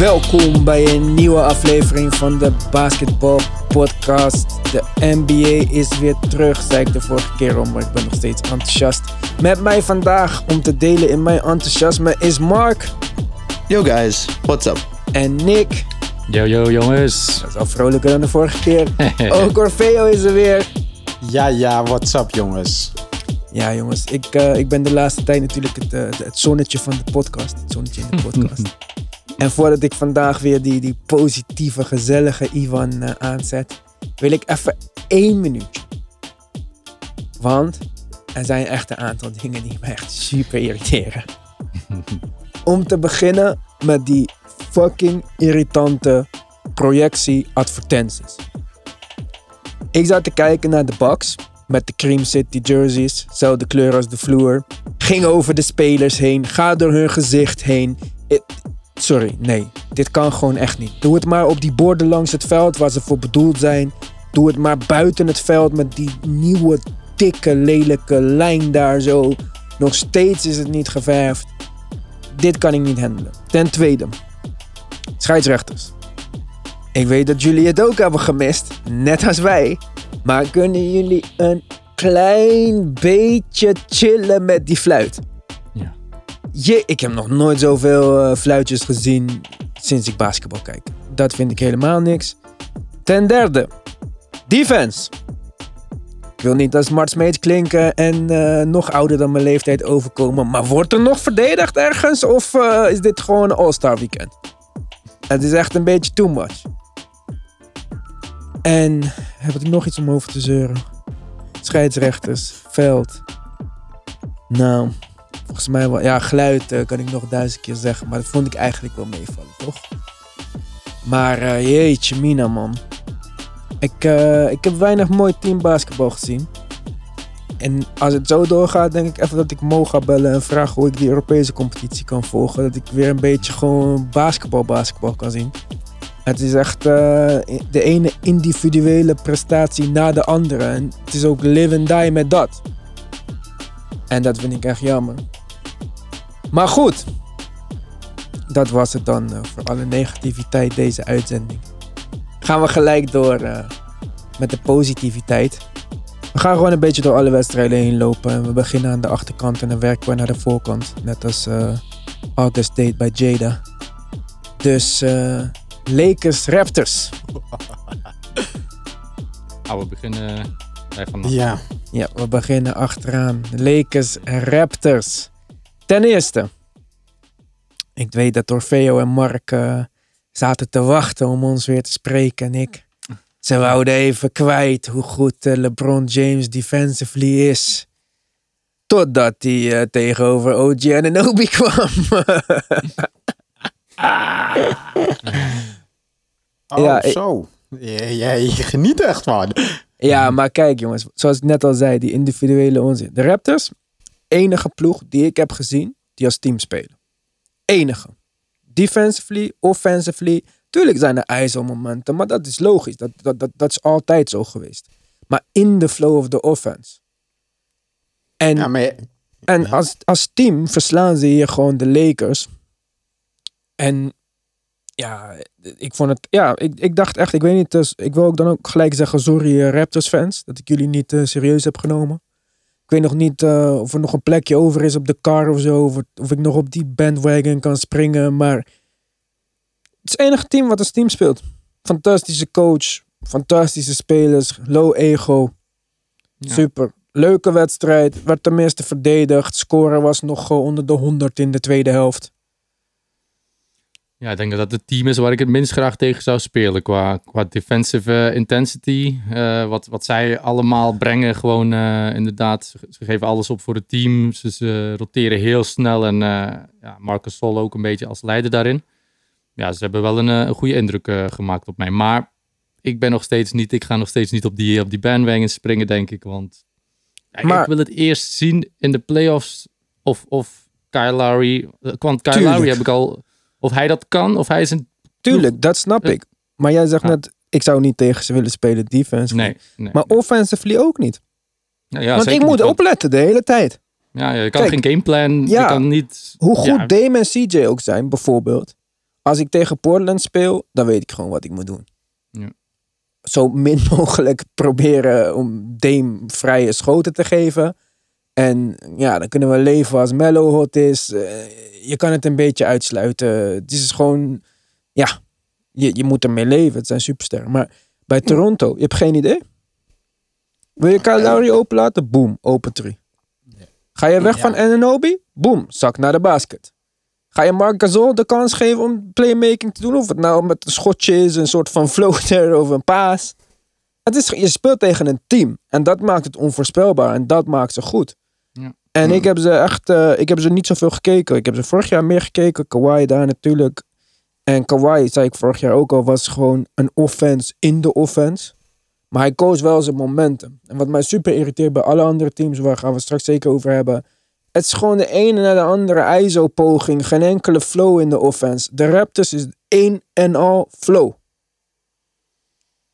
Welkom bij een nieuwe aflevering van de Basketball Podcast. De NBA is weer terug, zei ik de vorige keer al, maar ik ben nog steeds enthousiast. Met mij vandaag om te delen in mijn enthousiasme is Mark Yo guys, what's up? en Nick. Yo, yo, jongens. Dat is al vrolijker dan de vorige keer. Ook Orfeo is er weer. Ja, ja, what's up jongens? Ja, jongens, ik, eh, ik ben de laatste tijd natuurlijk het, eh, het zonnetje van de podcast. Het zonnetje in de podcast. En voordat ik vandaag weer die, die positieve, gezellige Ivan eh, aanzet, wil ik even één minuutje. Want er zijn echt een aantal dingen die me echt super irriteren. Om te beginnen met die fucking irritante projectie-advertenties. Ik zat te kijken naar de box met de Cream City jerseys, zelfde kleur als de vloer. Ging over de spelers heen, ga door hun gezicht heen. It- sorry, nee, dit kan gewoon echt niet. Doe het maar op die borden langs het veld waar ze voor bedoeld zijn. Doe het maar buiten het veld met die nieuwe, dikke, lelijke lijn daar zo. Nog steeds is het niet geverfd. Dit kan ik niet handelen. Ten tweede, scheidsrechters. Ik weet dat jullie het ook hebben gemist, net als wij. Maar kunnen jullie een klein beetje chillen met die fluit? Je, ik heb nog nooit zoveel eh, fluitjes gezien sinds ik basketbal kijk. Dat vind ik helemaal niks. Ten derde, defense. Ik wil niet als Mart Smeets klinken en eh, nog ouder dan mijn leeftijd overkomen. Maar wordt er nog verdedigd ergens? Of eh, is dit gewoon een All-Star weekend? Het is echt een beetje too much. En heb ik nog iets om over te zeuren? Scheidsrechters, veld. Nou, volgens mij wel. Ja, geluid eh, kan ik nog duizend keer zeggen. Maar dat vond ik eigenlijk wel meevallen, toch? Maar eh, jeetje, Mina, man. Ik, eh, ik heb weinig mooi teambasketbal gezien. En als het zo doorgaat, denk ik even dat ik Mo bellen en vragen hoe ik die Europese competitie kan volgen. Dat ik weer een beetje gewoon basketbal, basketbal kan zien. Het is echt de ene individuele prestatie na de andere. En het is ook live and die met dat. En dat vind ik echt jammer. Maar goed. Dat was het dan eh, voor alle negativiteit deze uitzending. Gaan we gelijk door eh, met de positiviteit. We gaan gewoon een beetje door alle wedstrijden heen lopen. En we beginnen aan de achterkant en dan werken we naar de voorkant. Net als eh, August deed bij Jada. Dus eh, Lakers Raptors. Nou, we beginnen bij vanaf. Ja, Ja, we beginnen achteraan. Lakers Raptors. Ten eerste. Ik weet dat Orfeo en Mark eh, zaten te wachten om ons weer te spreken. En ik. Ze wouden even kwijt hoe goed eh, LeBron James defensively is. Totdat hij eh, tegenover OG Ananobi kwam. oh Ja, zo. Ja, ja, je geniet echt van. Ja, maar kijk jongens, zoals ik net al zei, die individuele onzin. De Raptors, enige ploeg die ik heb gezien die als team spelen. Enige. Defensively, offensively. Tuurlijk zijn er ijzelmomenten, maar dat is logisch. Dat, dat, dat, dat is altijd zo geweest. Maar in de flow of the offense. En, Ja, maar en als, als team verslaan ze hier gewoon de Lakers. En ja, ik vond het. Ja, ik, ik dacht echt, ik weet niet. Dus ik wil ook dan ook gelijk zeggen: sorry, eh, Raptors fans, dat ik jullie niet eh, serieus heb genomen. Ik weet nog niet eh, of er nog een plekje over is op de car of zo. Of, of ik nog op die bandwagon kan springen. Maar het is het enige team wat als team speelt. Fantastische coach, fantastische spelers, low ego. Ja. Super. Leuke wedstrijd. Werd tenminste verdedigd. Scoren was nog eh, onder de 100 in de tweede helft. Ja, ik denk dat dat het team is waar ik het minst graag tegen zou spelen. Qua, qua defensive eh, intensity. Eh, wat, wat zij allemaal brengen. Gewoon eh, inderdaad. Ze, ze geven alles op voor het team. Ze, ze roteren heel snel. En ja, Marcus Sol ook een beetje als leider daarin. Ja, ze hebben wel een, een goede indruk gemaakt op mij. Maar ik ben nog steeds niet. Ik ga nog steeds niet op die, op die bandwagon springen, denk ik. Want ja, Maar- ik wil het eerst zien in de playoffs. Of, of Kyle Lowry. Want Kyle Tuurlijk. Lowry heb ik al. Of hij dat kan, of hij is een. Tuurlijk, dat snap Ja. ik. Maar jij zegt Ja. net, ik zou niet tegen ze willen spelen defense. Nee. nee Maar offensively ook niet. Ja, ja, Want ik moet want- opletten de hele tijd. Ja, ja, je kan Kijk, geen gameplan. ja, je kan niet. Hoe goed Dame en CJ ook zijn, bijvoorbeeld. Als ik tegen Portland speel, dan weet ik gewoon wat ik moet doen. Ja. Zo min mogelijk proberen om Dame vrije schoten te geven. En ja, dan kunnen we leven als Mello hot is. Eh, je kan het een beetje uitsluiten. Het is gewoon, ja, je, je moet ermee leven. Het zijn supersterren. Maar bij Toronto, je hebt geen idee. Wil je Kyle Lowry open laten? Boom, open three. Ga je weg van Ananobi? Boom, zak naar de basket. Ga je Marc Gasol de kans geven om playmaking te doen? Of het nou met een schotje is, een soort van floater of een paas. Het is, je speelt tegen een team. En dat maakt het onvoorspelbaar. En dat maakt ze goed. En ik heb ze echt, eh, ik heb ze niet zoveel gekeken. Ik heb ze vorig jaar meer gekeken. Kawhi daar natuurlijk. En Kawhi, zei ik vorig jaar ook al, was gewoon een offense in de offense. Maar hij koos wel zijn momentum. En wat mij super irriteert bij alle andere teams, waar gaan we straks zeker over hebben. Het is gewoon de ene na de andere ISO-poging. Geen enkele flow in de offense. De Raptors is één en al flow.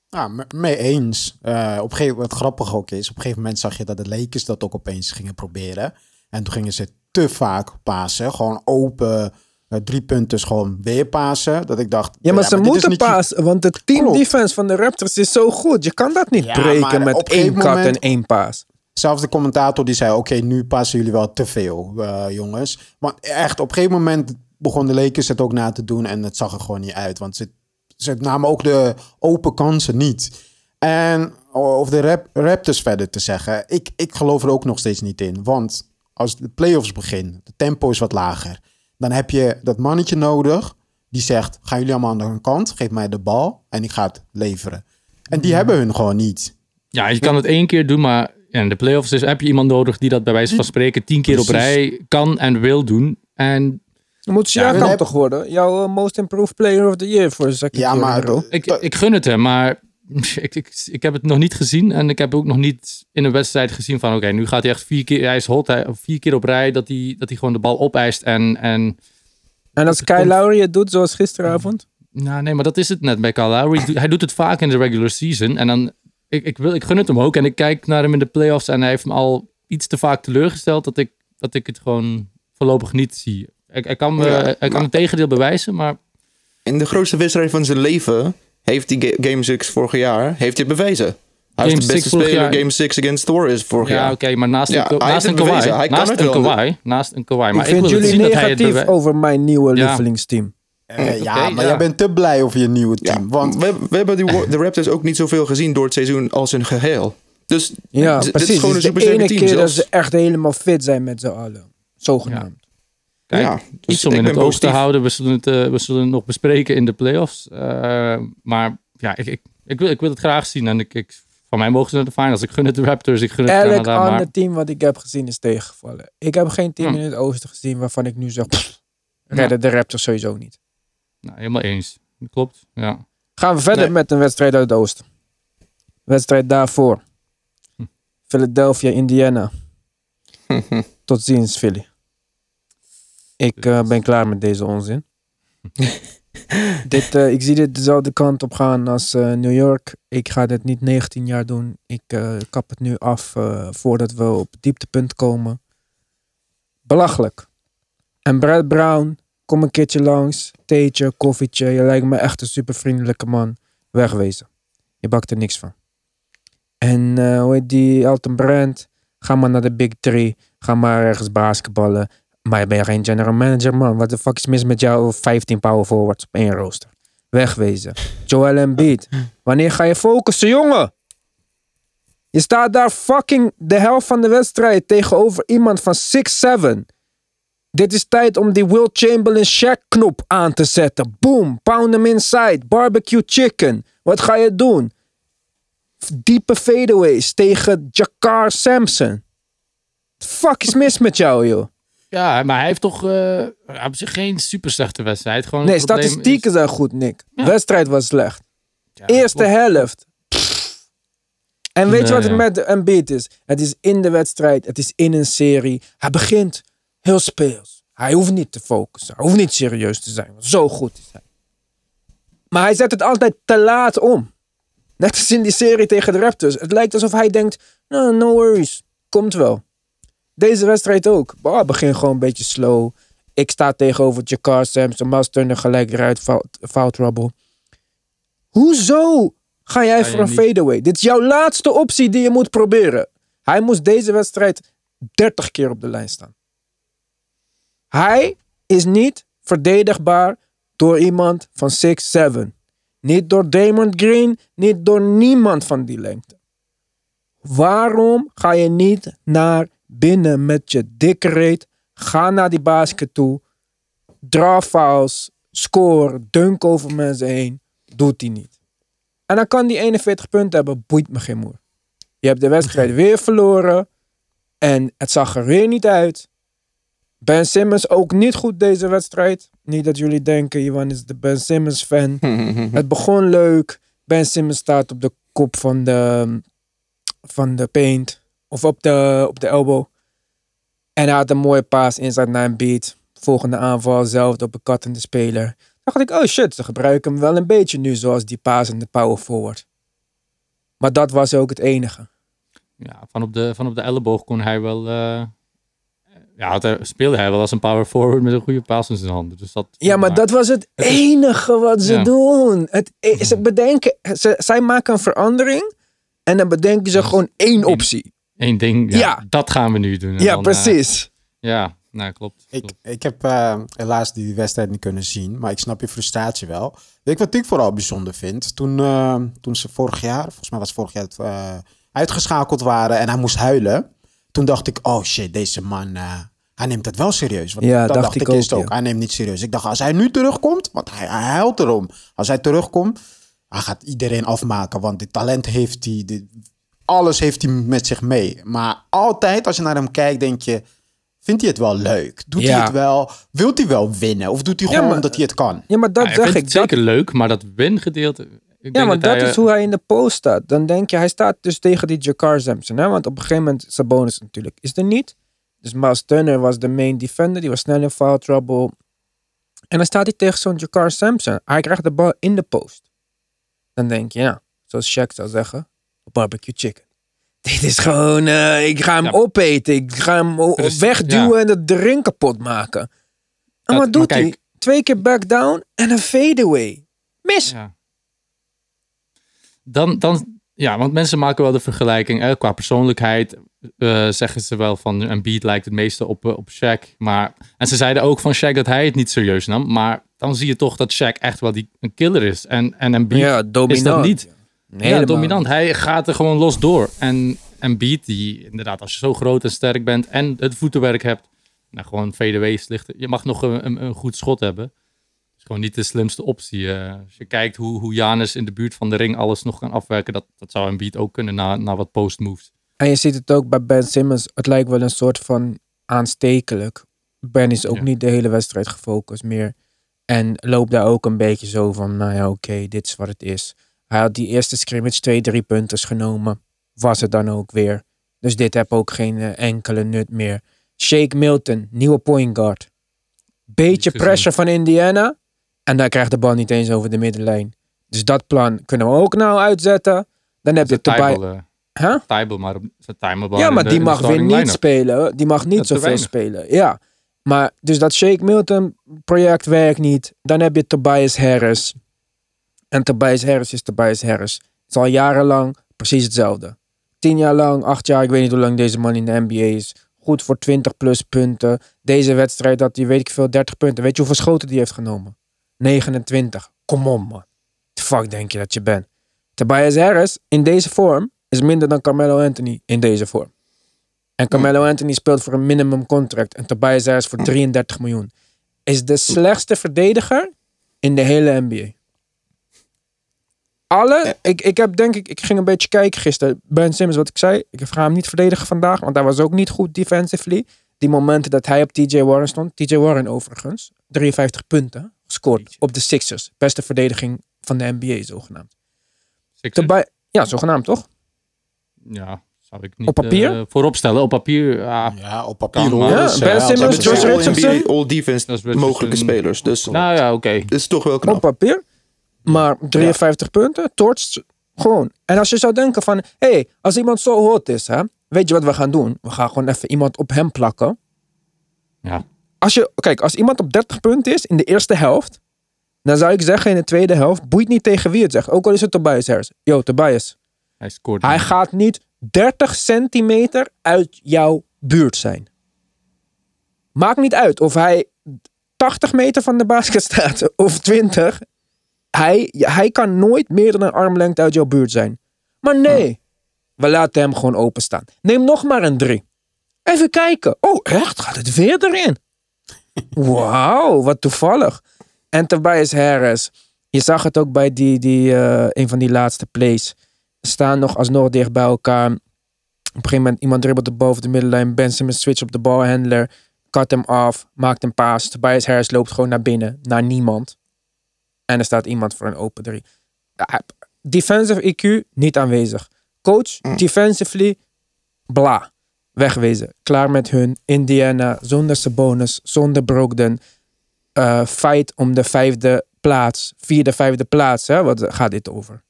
Ja, me- mee eens. Eh, op een gegeven moment, wat grappig ook is, op een gegeven moment zag je dat de Lakers dat ook opeens gingen proberen. En toen gingen ze te vaak pasen. Gewoon open, eh, drie punten gewoon weer pasen. Dat ik dacht... Ja, maar ze moeten je- passen, want de team Klopt. defense van de Raptors is zo goed. Je kan dat niet Ja, breken met één kat moment- en één paas. Zelfs de commentator die zei, oké, nu passen jullie wel te veel, eh, jongens. Maar echt, op een gegeven moment begon de Lakers het ook na te doen en het zag er gewoon niet uit. Want ze, ze namen ook de open kansen niet. En over de rap, Raptors verder te zeggen, ik, ik geloof er ook nog steeds niet in. Want als de playoffs beginnen, de tempo is wat lager. Dan heb je dat mannetje nodig die zegt, gaan jullie allemaal aan de kant, geef mij de bal en ik ga het leveren. En die hebben hun gewoon niet. Ja, je kan het één keer doen, maar in de playoffs is, heb je iemand nodig die dat bij wijze van spreken tien keer op rij kan en wil doen. En Dan moet Ja, we hebben- toch worden? Jouw eh, most improved player of the year voor second Ja, maar ik, ik gun het hem, maar ik, ik, ik heb het nog niet gezien. En ik heb ook nog niet in een wedstrijd gezien van oké, nu gaat hij echt vier keer, hij is hot, hij, vier keer op rij dat hij, dat hij gewoon de bal opeist. En, en En als Kyle komt- Lowry het doet zoals gisteravond? nou nee, maar dat is het net bij Kyle Lowry. Hij doet- Hij doet het vaak in de regular season. En dan, ik, ik, wil, ik gun het hem ook. En ik kijk naar hem in de playoffs en hij heeft me al iets te vaak teleurgesteld dat ik, dat ik het gewoon voorlopig niet zie. Hij, hij kan, me, Ja, hij kan maar- het tegendeel bewijzen, maar In de grootste wedstrijd van zijn leven heeft hij ga- Game 6 vorig jaar heeft hij het bewezen. Hij Game is de beste six vorig speler jaar- Game 6 against the Warriors vorig ja, jaar. oké, maar naast, Ja, een, naast een. Kawhi, naast een. Kawhi, naast een Kawhi. Maar ik vind jullie zien dat hij het negatief over mijn nieuwe Ja. lievelingsteam. Eh, ja, Oké, maar ja. jij bent te blij over je nieuwe Ja, team. want we, we hebben die, de Raptors ook niet zoveel gezien door het seizoen als een geheel. Dus Ja, dit- dit precies. is gewoon een is de supersterke ene team. keer dat zelfs. ze echt helemaal fit zijn met z'n allen. Zogenaamd. Kijk, Ja, dus iets om in het oog te houden. We zullen het, eh, we zullen het nog bespreken in de playoffs. Eh, maar ja, ik, ik, ik, wil, ik wil het graag zien. En ik, ik, van mij mogen ze naar de finals. Ik gun het de Raptors, ik gun het Elk Canada. Maar ander team wat ik heb gezien is tegengevallen. Ik heb geen team Hm. in het oosten gezien waarvan ik nu zeg... pff, redden de Raptors sowieso niet. nou, helemaal eens. Klopt, ja. Gaan we verder Nee. met een wedstrijd uit het oosten. Wedstrijd daarvoor. Hm. Philadelphia, Indiana. Tot ziens, Philly. Ik eh, ben klaar met deze onzin. dit, eh, ik zie dit dezelfde kant op gaan als eh, New York. Ik ga dit niet 19 jaar doen. Ik kap het nu af voordat we op het dieptepunt komen. Belachelijk. En Brad Brown, kom een keertje langs. Theetje, koffietje. Je lijkt me echt een super vriendelijke man. Wegwezen. Je bakt er niks van. En hoe heet die Elton Brand? Ga maar naar de Big Three. Ga maar ergens basketballen. Maar je geen general manager, man. Wat de fuck is mis met jou? 15 power forwards op één rooster. Wegwezen. Joel Embiid. Wanneer ga je focussen, jongen? Je staat daar fucking de helft van de wedstrijd tegenover iemand van 6'7. Dit is tijd om die Will Chamberlain Shaq knop aan te zetten. Boom, pound hem inside. Barbecue chicken. Wat ga je doen? Diepe fadeaways tegen Jakar Sampson. Fuck is mis met jou, joh? Ja, maar hij heeft toch eh, op zich geen super slechte wedstrijd. Gewoon Nee, statistieken zijn goed, Nick. Ja. Wedstrijd was slecht. is- ja, Eerste klopt. helft. Pff. En weet je wat het met Embiid is? Het is in de wedstrijd, het is in een serie. Hij begint heel speels. Hij hoeft niet te focussen. Hij hoeft niet serieus te zijn. Zo goed te zijn. Maar hij zet het altijd te laat om. Net als in die serie tegen de Raptors. Het lijkt alsof hij denkt, no, no worries. Komt wel. Deze wedstrijd ook. Oh, begin gewoon een beetje slow. Ik sta tegenover Jakar Sampson, Miles Turner gelijk eruit, foul, foul trouble. Hoezo ga jij voor een fadeaway? Dit is jouw laatste optie die je moet proberen. Hij moest deze wedstrijd 30 keer op de lijn staan. Hij is niet verdedigbaar door iemand van 6'7. Niet door Damon Green, niet door niemand van die lengte. Waarom ga je niet naar binnen met je dikke reet? Ga naar die basket toe. Draw fouls, score, dunk over mensen heen. Doet hij niet. En dan kan die 41 punten hebben, boeit me geen moer. Je hebt de wedstrijd weer verloren. En het zag er weer niet uit. Ben Simmons ook niet goed deze wedstrijd. Niet dat jullie denken, Iwan is de Ben Simmons fan. Het begon leuk. Ben Simmons staat op de kop van de, van de paint. Of op de, op de elbow. En hij had een mooie paas inside naar een beat. Volgende aanval zelf op een kattende speler. dacht ik, oh shit, ze gebruiken hem wel een beetje nu. Zoals die paas en de power forward. Maar dat was ook het enige. Ja, van op de, van op de elleboog kon hij wel... eh, ja, hij, speelde hij wel als een power forward met een goede paas in zijn handen. Dus dat, Ja, maar dat was het Het is- enige wat ze Ja. doen. Het, e- ze bedenken, ze, zij maken een verandering. En dan bedenken ze gewoon één optie. Één ding, ja, Ja. dat gaan we nu doen. En Ja, dan, eh, precies. ja, nou klopt. Ik, klopt. ik heb eh, helaas die wedstrijd niet kunnen zien, maar ik snap je frustratie wel. Weet je wat ik vooral bijzonder vind? Toen, eh, toen ze vorig jaar, volgens mij was het vorig jaar, eh, uitgeschakeld waren en hij moest huilen. Toen dacht ik, oh shit, deze man, eh, hij neemt het wel serieus. Want Ja, dat dacht dacht ik ik ook, eerst ook. ja. Hij neemt niet serieus. Ik dacht, als hij nu terugkomt, want hij, hij huilt erom. Als hij terugkomt, hij gaat iedereen afmaken, want dit talent heeft hij. Dit, alles heeft hij met zich mee. Maar altijd als je naar hem kijkt, denk je, vindt hij het wel leuk? Doet Ja. hij het wel? Wilt hij wel winnen? Of doet hij Ja, gewoon maar- omdat hij het kan? Ja, maar dat Ja, ik zeg vind ik. het Dat, zeker leuk, maar dat wingedeelte... Ik ja, maar dat hij, is eh, hoe hij in de post staat. Dan denk je, hij staat dus tegen die Jakar Sampson. Hè? Want op een gegeven moment, Sabonis natuurlijk is er niet. Dus Miles Turner was de main defender. Die was snel in foul trouble. En dan staat hij tegen zo'n Jakar Sampson. Hij krijgt de bal in de post. Dan denk je, ja, zoals Shaq zou zeggen, barbecue chicken. Dit is gewoon, eh, ik ga hem Ja. opeten. Ik ga hem Precies, wegduwen ja. en de ring kapot maken. En wat doet hij? Twee keer back down en een fadeaway. Mis. Ja. Dan, dan, ja, want mensen maken wel de vergelijking. Hè, qua persoonlijkheid eh, zeggen ze wel van een beat lijkt het meeste op, eh, op Shaq. Maar, en ze zeiden ook van Shaq dat hij het niet serieus nam. Maar dan zie je toch dat Shaq echt wel die, een killer is. En, en een beat Ja, is dat niet. Ja, Helemaal dominant. Hij gaat er gewoon los door. En en Beat, die inderdaad, als je zo groot en sterk bent en het voetenwerk hebt, nou gewoon fadeaways ligt. Je mag nog een, een, een goed schot hebben. Dat is gewoon niet de slimste optie. Eh, als je kijkt hoe, hoe Janus in de buurt van de ring alles nog kan afwerken, dat, dat zou een Beat ook kunnen na, na wat post moves. En je ziet het ook bij Ben Simmons. Het lijkt wel een soort van aanstekelijk. Ben is ook Ja. niet de hele wedstrijd gefocust meer. En loopt daar ook een beetje zo van, nou ja, oké, dit is wat het is. Hij had die eerste scrimmage twee, drie punten genomen. Was het dan ook weer. Dus dit heb ook geen eh, enkele nut meer. Shake Milton, nieuwe point guard. Beetje pressure van Indiana. En daar krijgt de bal niet eens over de middenlijn. Dus dat plan kunnen we ook nou uitzetten. Dan heb je eh, Huh? Tybal maar Ja, maar de- die mag weer niet line-up. spelen. Die mag niet zoveel spelen. Ja. Maar dus dat Shake Milton project werkt niet. Dan heb je Tobias Harris. En Tobias Harris is Tobias Harris. Het is al jarenlang precies hetzelfde. Tien jaar lang, acht jaar, ik weet niet hoe lang deze man in de NBA is. Goed voor 20 plus punten. Deze wedstrijd had hij, weet ik veel, 30 punten. Weet je hoeveel schoten die heeft genomen? 29. Kom on, man. The fuck denk je dat je bent? Tobias Harris in deze vorm is minder dan Carmelo Anthony in deze vorm. En Carmelo Anthony speelt voor een minimum contract. En Tobias Harris voor 33 miljoen. Is de slechtste verdediger in de hele NBA. Alle, ik, ik heb denk ik, ik ging een beetje kijken gisteren. Ben Simmons, wat ik zei. Ik ga hem niet verdedigen vandaag, want hij was ook niet goed defensively. Die momenten dat hij op TJ Warren stond. TJ Warren overigens, 53 punten gescoord op de Sixers. Beste verdediging van de NBA zogenaamd. Sixers? Ja, zogenaamd toch? Ja, zou ik niet Op papier? eh, voorop stellen. Op papier, ja. Ja, op papier Kan, Ja, Ben eh, Simmons, All Richardson. All defense mogelijke spelers. Dus Nou ja, oké. dat is toch wel Op knap. papier. Maar 53 punten, torch, gewoon. En als je zou denken van, hé, hey, als iemand zo hot is, hè, weet je wat we gaan doen? We gaan gewoon even iemand op hem plakken. Ja. Als je, kijk, als iemand op 30 punten is in de eerste helft, dan zou ik zeggen in de tweede helft, boeit niet tegen wie het zegt. Ook al is het Tobias Harris. Yo, Tobias. Hij scoort. Hij gaat niet 30 centimeter uit jouw buurt zijn. Maakt niet uit of hij 80 meter van de basket staat of 20. Hij, hij kan nooit meer dan een armlengte uit jouw buurt zijn. Maar nee, we laten hem gewoon openstaan. Neem nog maar een drie. Even kijken. Oh, echt? Gaat het weer erin? Wauw, wat toevallig. En Tobias Harris. Je zag het ook bij die, die, eh, een van die laatste plays. Staan nog alsnog dicht bij elkaar. Op een gegeven moment iemand dribbelt boven de middenlijn. Ben Simmons switch op de balhandler. Cut hem af. Maakt een paas. Tobias Harris loopt gewoon naar binnen. Naar niemand. En er staat iemand voor een open drie. Defensive IQ niet aanwezig. Coach, defensively, bla. Wegwezen. Klaar met hun. Indiana, zonder Sabonis, zonder Brogdon. eh fight om de vijfde plaats. Vierde, vijfde plaats. Hè? Wat gaat dit over?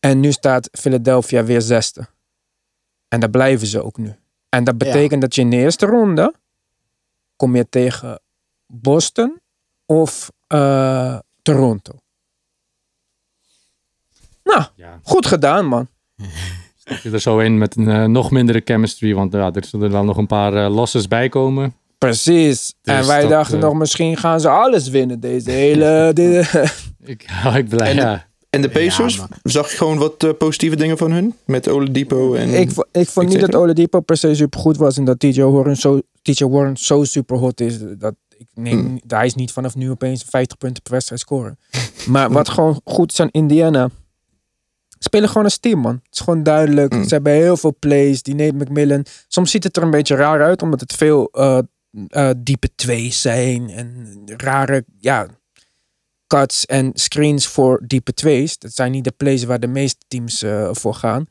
En nu staat Philadelphia weer zesde. En daar blijven ze ook nu. En dat betekent dat je in de eerste ronde kom je tegen Boston of eh, Toronto. Nou, Ja, goed gedaan man. je er zo in met een eh, nog mindere chemistry. Want ja, er zullen wel nog een paar eh, losses bij komen. Precies. en Dus wij dat, dachten nog, misschien gaan ze alles winnen. Deze hele... deze- Ik, ik blij, En de- ja. En de Pacers, Ja, zag je gewoon wat positieve dingen van hun? Met Oladipo en... ik, ik vond et niet dat. Oladipo per se super goed was. En dat TJ Warren zo, TJ Warren zo super hot is. Dat ik neem, Mm. Hij is niet vanaf nu opeens 50 punten per wedstrijd scoren. Maar wat gewoon goed is aan Indiana. Spelen gewoon als team, man. Het is gewoon duidelijk. Mm. Ze hebben heel veel plays. Die Nate McMillan. Soms ziet het er een beetje raar uit. Omdat het veel eh, eh, diepe twees zijn. En rare, ja, cuts en screens voor diepe twees. Dat zijn niet de plays waar de meeste teams eh, voor gaan.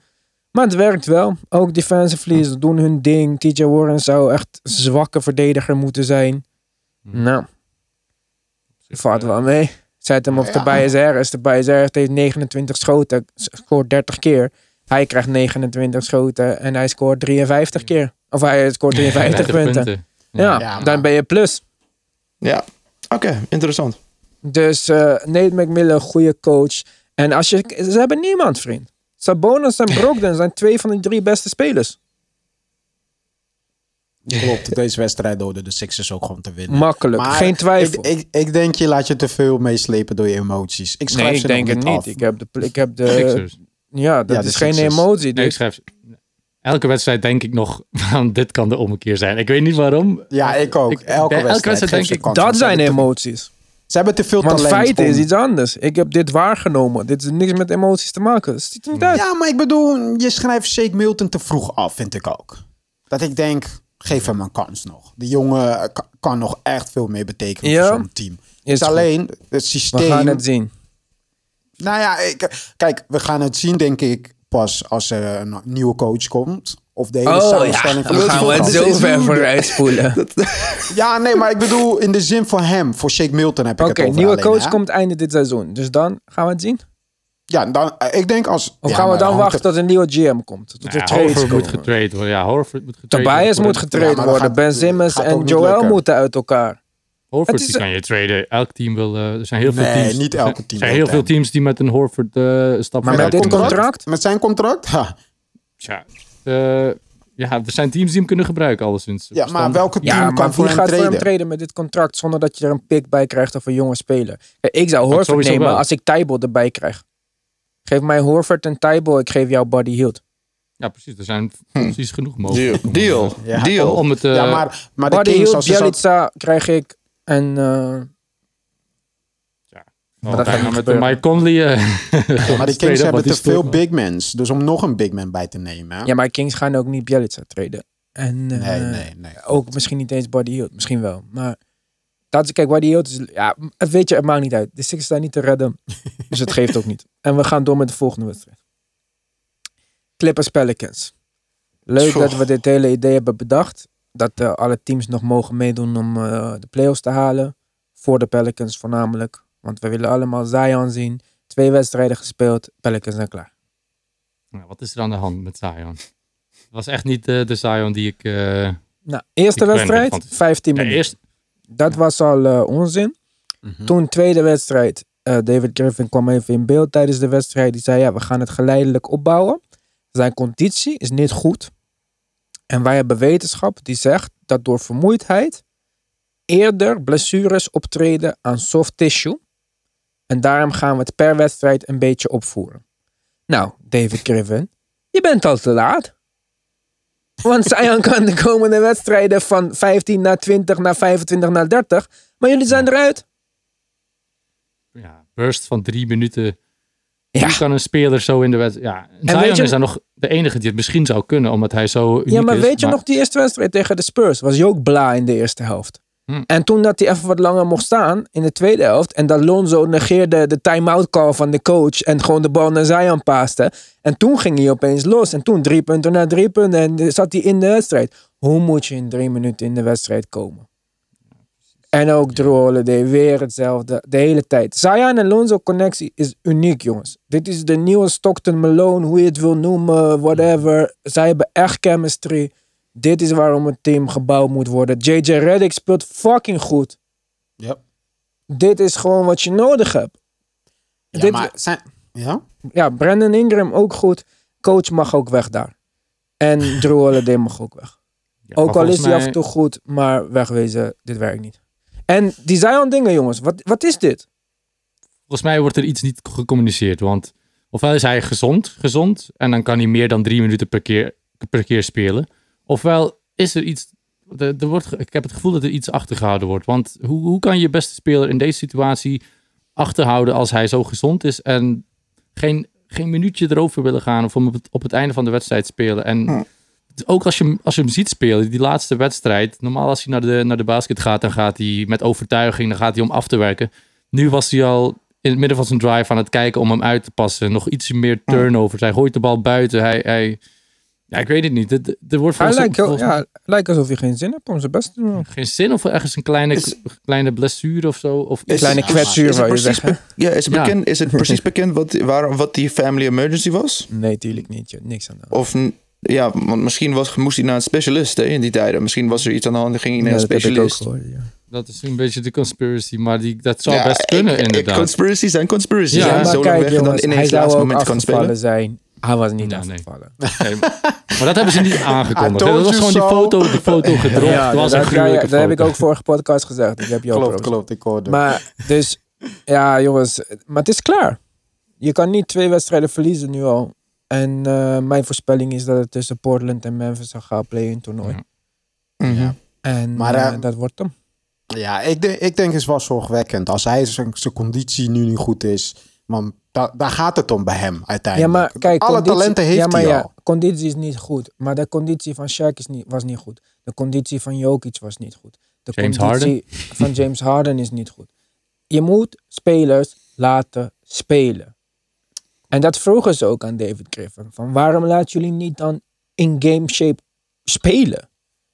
Maar het werkt wel. Ook defensively, ze doen hun ding. TJ Warren zou echt zwakke verdediger moeten zijn. Nou, valt wel mee. Zet hem op Ja. Tobias Harris. Tobias Harris heeft 29 schoten, scoort 30 keer. Hij krijgt 29 schoten en hij scoort 53 keer. Of hij scoort 53 punten. Ja, dan ben je plus. Ja, oké, interessant. Dus eh Nate McMillan, goede coach. En als je, ze hebben niemand, vriend. Sabonis en Brogdon zijn twee van de drie beste spelers. Klopt, deze wedstrijd doden de Sixers ook gewoon te winnen. Makkelijk, Maar geen twijfel. Ik, ik, ik denk je laat je te veel meeslepen door je emoties. Ik schrijf nee, ik ze denk nog het niet af. Ik heb de, ik heb de, Sixers. ja, dat Ja, de is geen Sixers. emotie. Nee, ik Dit. schrijf... Elke wedstrijd denk ik nog van dit kan de ommekeer zijn. Ik weet niet waarom. Ja, ik ook. Ik- elke, wedstrijd, denk ik, kans, dat zijn te- emoties. Ze hebben te veel Want talent. feiten is iets anders. Ik heb dit waargenomen. Dit is niks met emoties te maken. Het ziet er niet uit. Ja, maar ik bedoel, je schrijft Shake Milton te vroeg af, vind ik ook. Dat ik denk, geef hem een kans nog. De jongen ka- kan nog echt veel meer betekenen Ja. voor zo'n team. Is Het is goed. alleen het We systeem. gaan het zien. Nou ja, ik, kijk, we gaan het zien, denk ik, pas als er een nieuwe coach komt. Of de hele Oh ja, van het gaan we het zo ver vooruit spoelen. Ja, nee, maar ik bedoel in de zin van hem. Voor Shake Milton heb ik Oké, het over nieuwe alleen, coach hè? komt einde dit seizoen. Dus dan gaan we het zien. Ja, dan, eh, ik denk als... Of ja, gaan we dan wachten tot een nieuwe GM komt? Tot Ja, trades Horford moet getrade worden. Ja, Horford moet getrade Tobias worden. moet Ja, getraind worden. gaat- Ben Simmons en Joel lukken. moeten uit elkaar. Horford is- die kan je traden. Elk team wil... eh, er zijn heel veel Nee, teams. niet er elke zijn- team Er zijn heel veel hem. teams die met een Horford eh stap Maar met dit contract? Met zijn contract? Ha. Tja, ja, er zijn teams die hem kunnen gebruiken, alleszins. Ja, maar welke team Ja, kan maar voor wie hem gaat voor hem traden? met dit contract zonder dat je er een pick bij krijgt of een jonge speler? Kijk, ik zou Horford nemen wel. als ik Tybalt erbij krijg. Geef mij Horford en Tybalt, ik geef jou Buddy Hield. Ja, precies. Er zijn precies genoeg mogelijk. Deal. Deal. Ja. Deal. Om het... eh, ja, maar, maar de Buddy Kings, Hield, Bielitsa krijg ik en... eh, oh, dat gaat met de. Mike Conley... eh, maar de Kings hebben te veel speelt- big mans. Dus om nog een big man bij te nemen. hè? ja, maar Kings gaan ook niet Bielitsa treden. En eh, nee, nee, nee. ook misschien niet eens Buddy Hield. Misschien wel. Maar dat is, kijk, Buddy Hield is... Ja, het weet je, het maakt niet uit. De Sixers zijn niet te redden. dus het geeft ook niet. En we gaan door met de volgende wedstrijd. Clippers Pelicans. Leuk Tjoh. dat we dit hele idee hebben bedacht. Dat eh, alle teams nog mogen meedoen om eh, de playoffs te halen. Voor de Pelicans voornamelijk. Want we willen allemaal Zion zien. Twee wedstrijden gespeeld. Pelicans zijn klaar. Nou, wat is er aan de hand met Zion? Het was echt niet eh, de Zion die ik... eh, Nou, eerste Ik wedstrijd, van- 15 Ja, minuten. eerst, Dat was al eh, onzin. Mhm. Toen tweede wedstrijd, eh, David Griffin kwam even in beeld tijdens de wedstrijd. Die zei, ja, we gaan het geleidelijk opbouwen. Zijn conditie is niet goed. En wij hebben wetenschap die zegt dat door vermoeidheid eerder blessures optreden aan soft tissue. En daarom gaan we het per wedstrijd een beetje opvoeren. Nou, David Griffin, je bent al te laat. Want Zion kan de komende wedstrijden van 15 naar 20 naar 25 naar 30. Maar jullie zijn eruit. ja, burst van drie minuten. Ja. Hoe kan een speler zo in de wedstrijd... Ja, Zion je- is dan nog de enige die het misschien zou kunnen, omdat hij zo uniek Ja, maar is. weet je nog die eerste wedstrijd tegen de Spurs? Was hij ook bla in de eerste helft. Hm. En toen dat hij even wat langer mocht staan in de tweede helft. En dat Lonzo negeerde de time-out call van de coach. En gewoon de bal naar Zion paaste. En toen ging hij opeens los. En toen drie punten naar drie punten. En zat hij in de wedstrijd. Hoe moet je in drie minuten in de wedstrijd komen? En ook Drew Holiday, weer hetzelfde, de hele tijd. Zion en Lonzo connectie is uniek, jongens. Dit is de nieuwe Stockton Malone, hoe je het wil noemen, whatever. Zij hebben echt chemistry. Dit is waarom het team gebouwd moet worden. JJ Redick speelt fucking goed. Ja. Dit is gewoon wat je nodig hebt. Ja, Dit- maar zijn... Ja? Ja, Brandon Ingram ook goed. Coach mag ook weg daar. En Drew Holiday mag ook weg. Ja, Ook al is hij af en toe goed, maar wegwezen, dit werkt niet. En die Zion dingen, jongens. Wat, wat is dit? Volgens mij wordt er iets niet gecommuniceerd. Want ofwel is hij gezond, gezond. En dan kan hij meer dan drie minuten per keer, per keer spelen. Ofwel is er iets. Er, er wordt, ik heb het gevoel dat er iets achtergehouden wordt. Want hoe, hoe kan je beste speler in deze situatie achterhouden als hij zo gezond is en geen, geen minuutje erover willen gaan of hem op het, op het einde van de wedstrijd spelen? En Hm. ook als je, hem- als je hem ziet spelen, die laatste wedstrijd. Normaal als hij naar de, naar de basket gaat, dan gaat hij met overtuiging, dan gaat hij om af te werken. Nu was hij al in het midden van zijn drive aan het kijken om hem uit te passen. Nog iets meer turnovers. Hij gooit de bal buiten. Hij, hij, ja, ik weet het niet. Er- Er wordt volgens, lijkt, volgens ja, lijkt alsof hij geen zin heeft om zijn best te doen. geen zin of ergens een kleine, Is- kleine blessure of zo. Of iets. Kleine is- kwetsuur, het je zeggen. Ja, is het, Ja. Bekend, is het precies bekend wat, waar, wat die family emergency was? Nee, tuurlijk niet. joh. Niks aan de hand. Of ja, want misschien was, moest hij naar een specialist hè, in die tijden. Misschien was er iets aan de hand en ging hij naar Ja, een dat heb ik ook specialist. gehoord, ja. Dat is een beetje de conspiracy. Maar die, dat zou Ja, best kunnen, ik- ik- inderdaad. Conspiracies zijn conspiracies. Ja, Ja, maar zo lang kijk weg dan jongens, hij ineens zou laatste ook moment kan spelen. afgevallen zijn. Hij was niet nee. afgevallen. Nee, maar, maar dat hebben ze niet aangekondigd. Dat was gewoon die foto, die foto gedropt. Ja, was dat, een ja, gruwelijke ja, dat heb ik ook vorige podcast gezegd. Ik heb jou Klopt, klopt. Ik hoorde. Maar dus, ja jongens, maar het is klaar. Je kan niet twee wedstrijden verliezen nu al. En eh, mijn voorspelling is dat het tussen Portland en Memphis gaan play-in toernooi. Ja. Mhm. Ja. En Maar, eh, eh, dat wordt hem. Ja, ik, denk, ik denk het is wel zorgwekkend. Als hij zijn zijn conditie nu niet goed is. Want da, daar gaat het om bij hem Ja, uiteindelijk. maar kijk, Alle conditie- talenten heeft ja, maar hij ja, al. conditie is niet goed. Maar de conditie van Shaq is niet, was niet goed. De conditie van Jokic was niet goed. De James conditie van James Harden is niet goed. Je moet spelers laten spelen. En dat vroegen ze ook aan David Griffin. Van waarom laten jullie niet dan in game shape spelen?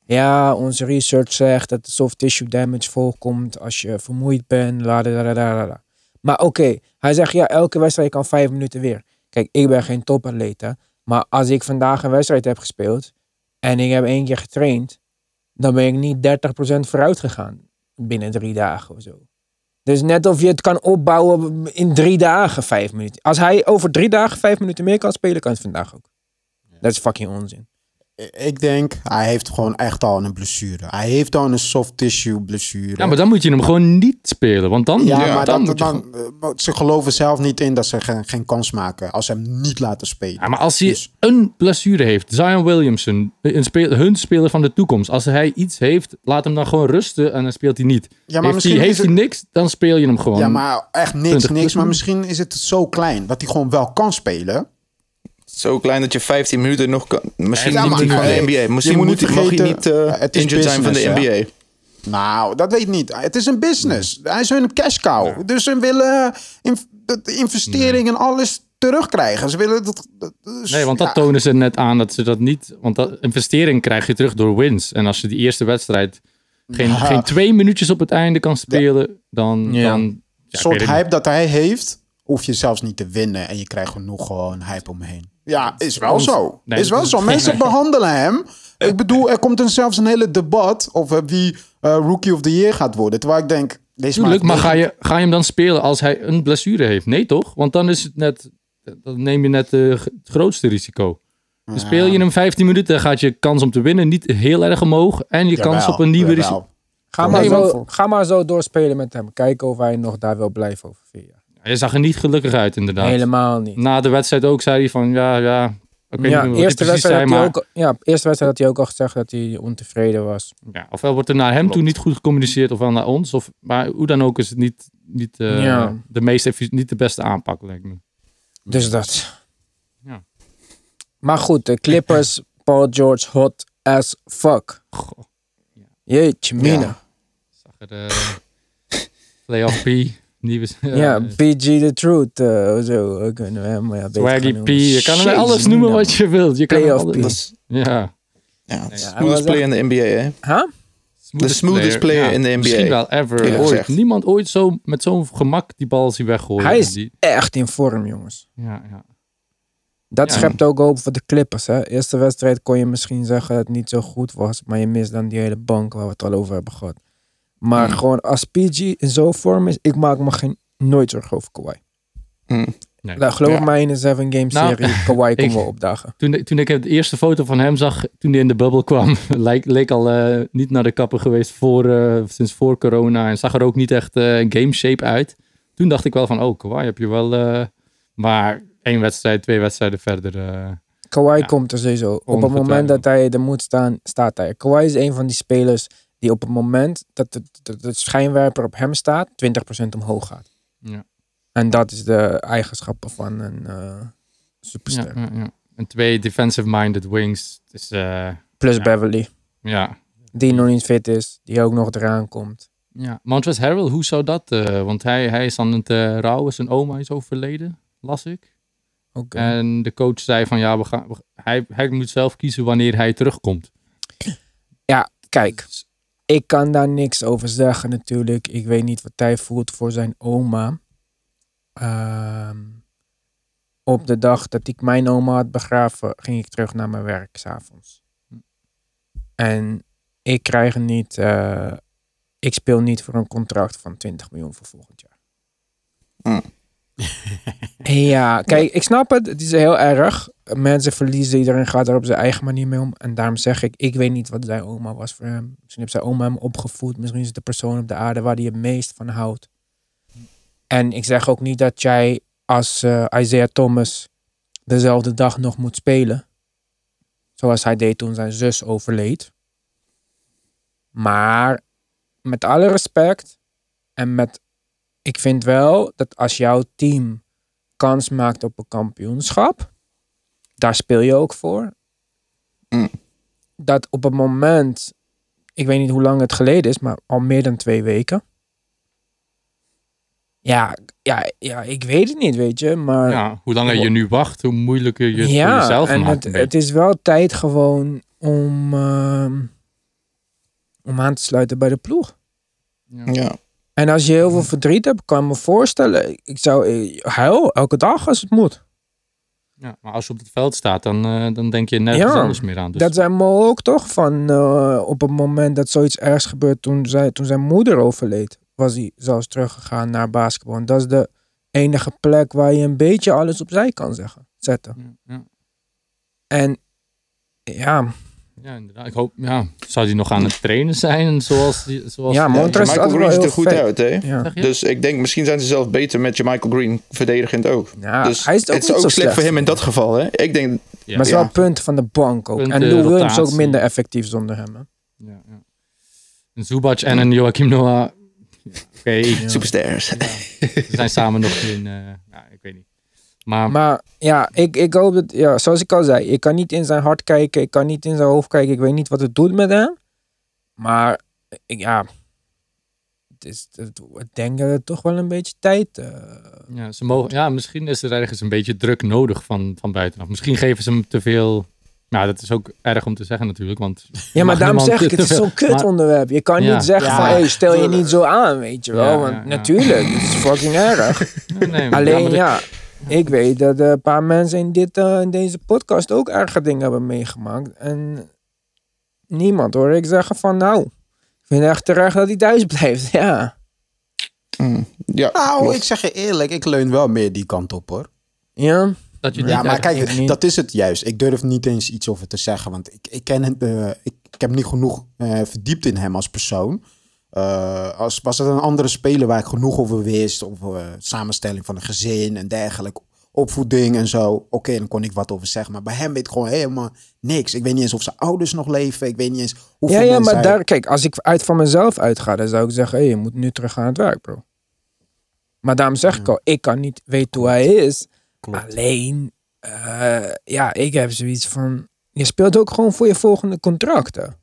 Ja, onze research zegt dat soft tissue damage voorkomt als je vermoeid bent. La, la, la, la, la, la. Maar oké, hij zegt ja, elke wedstrijd kan vijf minuten weer. Kijk, ik ben geen topatleet, hè. Maar als ik vandaag een wedstrijd heb gespeeld en ik heb één keer getraind, dan ben ik niet 30% vooruit gegaan binnen drie dagen of zo. Dus net of je het kan opbouwen in drie dagen vijf minuten. Als hij over drie dagen vijf minuten meer kan spelen, kan het vandaag ook. Dat is fucking onzin. Ik denk, hij heeft gewoon echt al een blessure. Hij heeft al een soft tissue blessure. Ja, maar dan moet je hem gewoon niet spelen. Want dan, Ja, Ja, maar dan dat, eh, ze geloven zelf niet in dat ze geen, geen kans maken als ze hem niet laten spelen. Ja, maar als hij Dus- een blessure heeft, Zion Williamson, een speel, hun speler van de toekomst, als hij iets heeft, laat hem dan gewoon rusten en dan speelt hij niet. Ja, maar heeft misschien hij, heeft hij niks, dan speel je hem gewoon. Ja, maar echt niks, 20 niks. Maar misschien is het zo klein dat hij gewoon wel kan spelen. Zo klein dat je 15 minuten nog kan. Misschien Ja, niet van de NBA. Misschien je moet moet, niet mag hij vergeten, niet eh het is zijn van de? NBA. Nou, dat weet ik niet. Het is een business. Hij is hun cash cow. Dus ze willen in, de investering en alles terugkrijgen. Ze willen dat. dat- dus- Nee, want dat ja. tonen ze net aan dat ze dat niet. Want dat investering krijg je terug door wins. En als je die eerste wedstrijd geen, Ja. geen twee minuutjes op het einde kan spelen, dan. Ja. dan ja, Een ik soort hype dat hij heeft, hoef je zelfs niet te winnen. En je krijgt genoeg gewoon hype omheen. Ja, is wel Ons- zo. Nee, is wel zo. Mensen behandelen hem Ik bedoel, er komt zelfs een hele debat over wie eh, Rookie of the Year gaat worden. Terwijl ik denk, deze Tuurlijk, maar ga je, ga je hem dan spelen als hij een blessure heeft? Nee, toch? Want dan is het net, dan neem je net eh, het grootste risico. Dan speel je hem 15 minuten, dan gaat je kans om te winnen niet heel erg omhoog. En je kans op een nieuwe risico. Ga maar, Nee, zo, ga maar zo doorspelen met hem. Kijken of hij nog daar wil blijven over vier jaar. Je zag er niet gelukkig uit, inderdaad. Helemaal niet. Na de wedstrijd ook zei hij van, ja, ja. Ik ja, niet eerste hij wedstrijd zei, had hij ook, ja, eerste wedstrijd had hij ook al gezegd dat hij ontevreden was. ja, ofwel wordt er naar hem Klopt. toe niet goed gecommuniceerd, ofwel naar ons. Of, maar hoe dan ook is het niet, niet, eh, Ja. de, meest niet de beste aanpak, lijkt me. Dus dat. Ja. Maar goed, de Clippers, Paul George, hot as fuck. Goh, Jeetje, mina. zag er eh Playoff nieuwe... Ja, PG the Truth. eh, zo kunnen we hem ja, Swaggy P, je kan hem alles noemen wat je wilt. Je kan hem Playoff alles- Ja. ja, smoothest was player in de NBA, hè? Huh? De smoothest player in de NBA. Misschien wel ever. Ooit. Niemand ooit zo met zo'n gemak die bal zien weggooien. Hij is Die, echt in vorm, jongens. ja, ja. Dat Ja. schept ook hoop voor de Clippers. Hè? Eerste wedstrijd kon je misschien zeggen dat het niet zo goed was. Maar je mist dan die hele bank waar we het al over hebben gehad. Maar Hmm. gewoon als PG in zo'n vorm is, ik maak me geen, nooit zorgen over Kawhi. Hm. Nee. Nou, geloof Ja. mij in een 7 game Nou, serie, Kawhi kon ik- wel opdagen. Toen, ik- toen ik de eerste foto van hem zag, toen hij in de bubbel kwam, leek, leek al eh, niet naar de kapper geweest voor, eh, sinds voor corona. En zag er ook niet echt eh, game shape uit. Toen dacht ik wel van, oh, Kawhi heb je wel... eh, maar één wedstrijd, twee wedstrijden verder... eh, Kawhi Ja. komt er sowieso. Op het moment dat hij er moet staan, staat hij. Kawhi is een van die spelers die op het moment dat de, de, de schijnwerper op hem staat, 20% omhoog gaat. ja. En dat is de eigenschappen van een eh superster. Ja, ja, ja. En twee defensive-minded wings. Dus Plus Ja. Beverly, ja. die nog niet fit is, die ook nog eraan komt. ja. Montrezl Harrell, hoe zou dat? eh, want hij, hij is aan het rouwen. Zijn oma is overleden, las ik. Oké. En de coach zei van ja, we gaan, we- hij, hij moet zelf kiezen wanneer hij terugkomt. Kijk, ik kan daar niks over zeggen natuurlijk. Ik weet niet wat hij voelt voor zijn oma. Ehm, op de dag dat ik mijn oma had begraven, ging ik terug naar mijn werk s'avonds. En ik krijg niet, eh, ik speel niet voor een contract van 20 miljoen voor volgend jaar. Mm. Ja, kijk, ik snap het. Het is heel erg. Mensen verliezen, iedereen gaat er op zijn eigen manier mee om. En daarom zeg ik, ik weet niet wat zijn oma was voor hem. Misschien heeft zijn oma hem opgevoed. Misschien is het de persoon op de aarde waar hij het meest van houdt. En ik zeg ook niet dat jij als eh, Isaiah Thomas dezelfde dag nog moet spelen. Zoals hij deed toen zijn zus overleed. Maar met alle respect en met ik vind wel dat als jouw team kans maakt op een kampioenschap, daar speel je ook voor. Mm. Dat op het moment, ik weet niet hoe lang het geleden is, maar al meer dan twee weken. Ja, ja, ja ik weet het niet, weet je. Maar Ja, hoe langer je nu wacht, hoe moeilijker je het voor ja, jezelf en maakt. het, het is wel tijd gewoon om, ehm, om aan te sluiten bij de ploeg. Ja. Ja. En als je heel veel verdriet hebt, kan ik me voorstellen. Ik zou eh, huil elke dag als het moet. Ja, maar als je op het veld staat, dan, eh, dan denk je nergens Ja, anders meer aan. Dus, Dat zei Mo ook toch? Van eh, op het moment dat zoiets ergs gebeurt toen, zij, toen zijn moeder overleed, was hij zelfs teruggegaan naar basketbal. En dat is de enige plek waar je een beetje alles opzij kan zeggen, zetten. ja, ja. En ja, Ja, inderdaad. Ik hoop, ja, zou die nog aan het trainen zijn? Zoals die, zoals Ja, is Michael Green ziet er goed vet. uit, hè? ja. Je? Dus ik denk, misschien zijn ze zelfs beter met Michael Green, verdedigend ook. ja dus hij is ook het is ook slecht voor hem in dat geval, hè? Ik denk, Ja. Maar het is Ja. wel punten van de bank ook. Punten, en Lou Williams is ook minder effectief zonder hem. Hè? Ja, ja. Een Zubac en een Joachim Noah. Oké, superstars. ze zijn samen nog in... eh, ja, ik weet niet. Maar, Maar ja, ik, ik hoop dat, ja, zoals ik al zei, ik kan niet in zijn hart kijken, ik kan niet in zijn hoofd kijken, ik weet niet wat het doet met hem. Maar ik, ja, het is, het, ik denk dat het toch wel een beetje tijd. eh, ja, ze mogen, ja, misschien is er ergens een beetje druk nodig van, van buitenaf. Misschien geven ze hem te veel... Nou, dat is ook erg om te zeggen natuurlijk, want... ja, maar daarom zeg ik, het is zo'n kut maar- onderwerp. Je kan Ja. niet zeggen Ja, van, hey, stel je niet zo aan, weet je wel. Ja, want ja, ja. natuurlijk, het is fucking erg. Nee, nee, maar- Alleen ja, ik weet dat een paar mensen in, dit, eh, in deze podcast ook erge dingen hebben meegemaakt. En niemand hoor ik zeggen van nou, ik vind het echt terecht dat hij thuis blijft. Ja. Mm, ja, Nou, klopt. ik zeg je eerlijk, ik leun wel meer die kant op hoor. Ja. Dat je Ja, maar kijk, niet. dat is het juist. Ik durf niet eens iets over te zeggen, want ik, ik ken het. eh, ik, ik heb niet genoeg eh, verdiept in hem als persoon. Eh, als, was het een andere speler waar ik genoeg over wist, over eh, samenstelling van een gezin en dergelijke, opvoeding en zo, oké, dan kon ik wat over zeggen. Maar bij hem weet ik gewoon helemaal niks. Ik weet niet eens of zijn ouders nog leven. Ik weet niet eens hoeveel Ja, ja, maar hij- daar, kijk, als ik uit van mezelf uitga, dan zou ik zeggen, hé, je moet nu terug aan het werk, bro. Maar daarom zeg ik al, ik kan niet weten hoe hij is. Klopt. Alleen, eh, ja, ik heb zoiets van, je speelt ook gewoon voor je volgende contracten.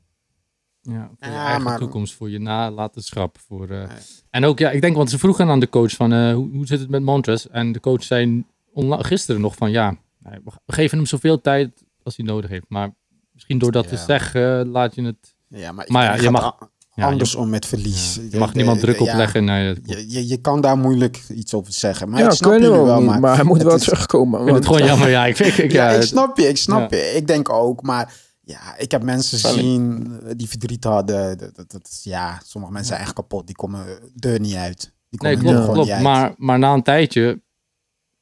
Ja, voor je Ja, eigen maar- toekomst, voor je nalatenschap. Voor, eh, En ook, ja, ik denk, want ze vroegen aan de coach van, eh, hoe, hoe zit het met Montres? En de coach zei gisteren nog van, ja, we geven hem zoveel tijd als hij nodig heeft. Maar misschien door dat te zeggen, laat je het... Ja, maar, Maar ja, je gaat mag- je- anders om met verlies. Je mag niemand druk Ja, opleggen. Nee, Je, je, je kan daar moeilijk iets over zeggen. Maar ja, ik snap kunnen we jullie wel. niet, Maar, maar, hij moet wel is- terugkomen. ik vind het gewoon jammer. Ja, ik, ik, ik, Ja, ja, ik snap je, ik snap Ja. je. Ik denk ook, maar ja, ik heb mensen zien eh, die verdriet hadden. Dat, dat, dat- ja, sommige mensen zijn echt kapot. Die komen deur niet uit. Die Nee, komen klopt, er gewoon klopt. niet uit. Maar, maar na een tijdje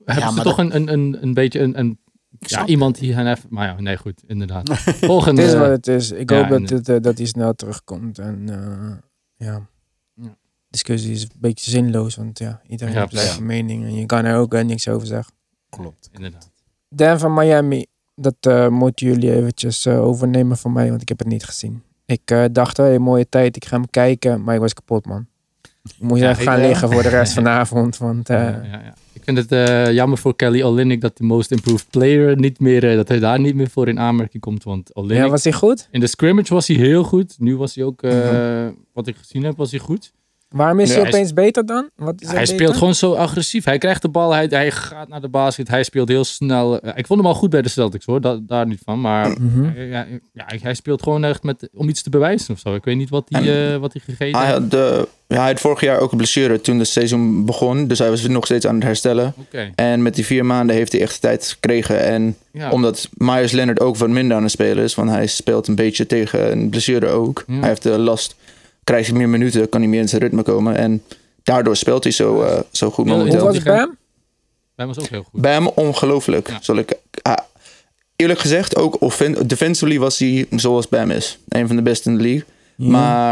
hebben ze maar toch dat- een, een, een, een beetje een, een ja, iemand die hen even... Maar ja, nee, goed, inderdaad. Volgende... Het is wat het is. Ik ja, hoop dat, het, eh, dat hij snel terugkomt. En eh, ja. Ja. discussie is een beetje zinloos, want ja, iedereen Ja, heeft zijn mening en je kan er ook eh, niks over zeggen. Klopt. Inderdaad. Dan van Miami, dat eh, moeten jullie eventjes eh, overnemen van mij, want ik heb het niet gezien. Ik eh, dacht, hey, mooie tijd, ik ga hem kijken, maar ik was kapot, man. Ik moest Ja, even gaan liggen voor de rest van de avond, want Ja, ja. Ik vind het jammer voor Kelly Olynyk dat de most improved player niet meer, dat hij daar niet meer voor in aanmerking komt. Want Olynyk, ja, was hij goed? in de scrimmage was hij heel goed. Nu was hij ook, Mhm. wat ik gezien heb, was hij goed. Waarom is Ja, hij hij opeens beter dan? Wat is er hij beter? speelt gewoon zo agressief. Hij krijgt de bal, hij, hij gaat naar de basket, hij speelt heel snel. Eh, ik vond hem al goed bij de Celtics hoor, da- daar niet van. Maar Mhm. ja, ja, hij speelt gewoon echt met, om iets te bewijzen of zo. Ik weet niet wat hij, eh, wat hij gegeten Hij heeft. had, de, ja, hij had vorig jaar ook een blessure toen het seizoen begon. Dus hij was nog steeds aan het herstellen. En met die vier maanden heeft hij echt tijd gekregen. En ja. omdat Myers Leonard ook wat minder aan het spelen is. Want hij speelt een beetje tegen een blessure ook. Ja. Hij heeft de last. Krijgt hij meer minuten, kan hij meer in zijn ritme komen. En daardoor speelt hij zo, eh, zo goed Ja, Hoe momenteel. was het bij hem? Hij was ook heel goed. Bij hem ongelooflijk. Ja. Zal ik, ah, eerlijk gezegd, ook defensively was hij zoals Bam is. Een van de beste in de league. Maar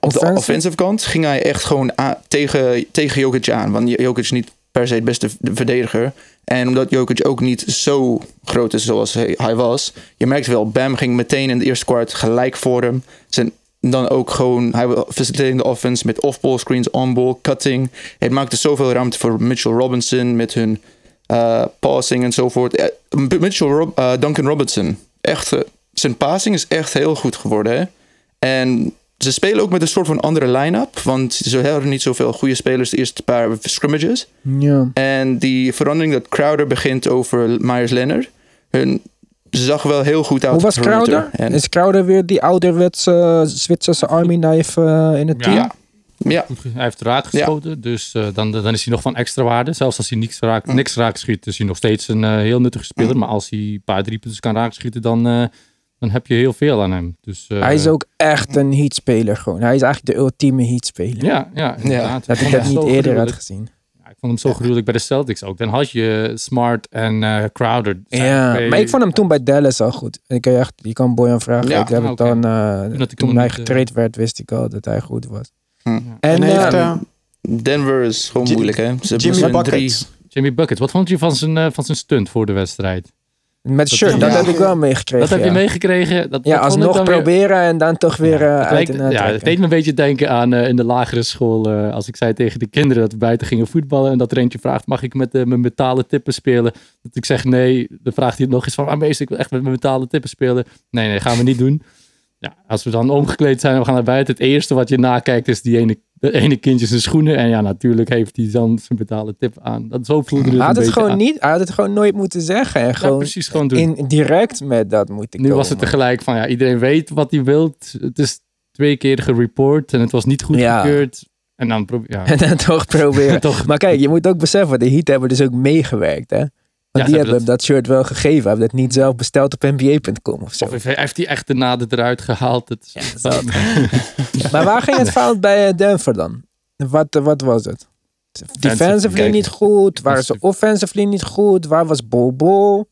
op de Offensive? offensive kant ging hij echt gewoon tegen, tegen Jokic aan. Want Jokic is niet per se het beste verdediger. En omdat Jokic ook niet zo groot is zoals hij, hij was. Je merkt wel, Bam ging meteen in de eerste kwart gelijk voor hem. Zijn, dan ook gewoon, hij facilitating de offense met off-ball screens, on-ball, cutting. Het maakte zoveel ruimte voor Mitchell Robinson met hun eh, passing enzovoort. Eh, Mitchell Rob- eh, Duncan Robinson, echt, zijn passing is echt heel goed geworden. Hè? En ze spelen ook met een soort van andere line-up. Want ze hebben niet zoveel goede spelers de eerste paar scrimmages. Ja. En die verandering dat Crowder begint over Myers Leonard. Hun zag wel heel goed uit. Hoe was. Crowder? En, Is Crowder weer die ouderwetse Zwitserse army knife eh, in het Ja. team? ja, ja, hij heeft raak geschoten, dus eh, dan, dan is hij nog van extra waarde. Zelfs als hij niks raak, niks raak schiet, is hij nog steeds een eh, heel nuttige speler. Maar als hij een paar driepunters kan raak schieten, dan, eh, dan heb je heel veel aan hem. Dus, eh, Hij is ook echt een heatspeler gewoon. Hij is eigenlijk de ultieme heatspeler. Ja, ja, inderdaad. Dat ik dat hem niet eerder had gezien. Ik vond hem zo gruwelijk bij de Celtics ook. Dan had je Smart en eh, Crowder. Ja, twee- maar ik vond hem toen bij Dallas al goed. Ik kan je, echt, je kan Boyan vragen. Ja, ik heb het oké. dan, eh, Toen ik toen hij niet, getraind werd, wist ik al dat hij goed was. Hm. En, En, eh, heeft eh, Denver is gewoon Jim- moeilijk, hè? Ze Jimmy zijn Buckets. Jimmy Buckets, wat vond je van zijn, eh, van zijn stunt voor de wedstrijd? Met dat- shirt, dat ja. heb ik wel meegekregen. Dat heb ja. je meegekregen? Dat, Ja, dat alsnog dan weer- proberen en dan toch weer eh, het uit lijkt- en ja, het deed me een beetje denken aan eh, in de lagere school. eh, als ik zei tegen de kinderen dat we buiten gingen voetballen. En dat er eentje vraagt: mag ik met eh, mijn metalen tippen spelen? Dat ik zeg nee. Dan vraagt hij het nog eens van: ah, meester, ik wil echt met mijn metalen tippen spelen. Nee, nee, gaan we niet doen. Ja, als we dan omgekleed zijn en we gaan naar buiten. Het eerste wat je nakijkt is die ene, de ene kindje zijn schoenen. En ja, natuurlijk heeft hij dan zijn metalen tip aan. Dat zo voelde het had het gewoon aan. niet, hij had het gewoon nooit moeten zeggen. En Ja, gewoon precies gewoon doen. in, direct met dat moet ik Nu was het tegelijk van ja, iedereen weet wat hij wilt. Het is twee keer gereport en het was niet Ja. goedgekeurd. En dan probeer ja. En dan toch proberen. Toch. Maar kijk, je moet ook beseffen, de Heat hebben dus ook meegewerkt. Hè? Want ze die hebben hebben hem dat shirt wel gegeven. Hij heeft het niet zelf besteld op nba.com of zo. Of heeft, heeft hij echt de naden eruit gehaald? Het, Ja, dat maar waar ging het fout bij eh, Denver dan? Wat, eh, wat was het? Defensively kijk. niet goed. Waren ze offensively niet goed? Waar was Bol?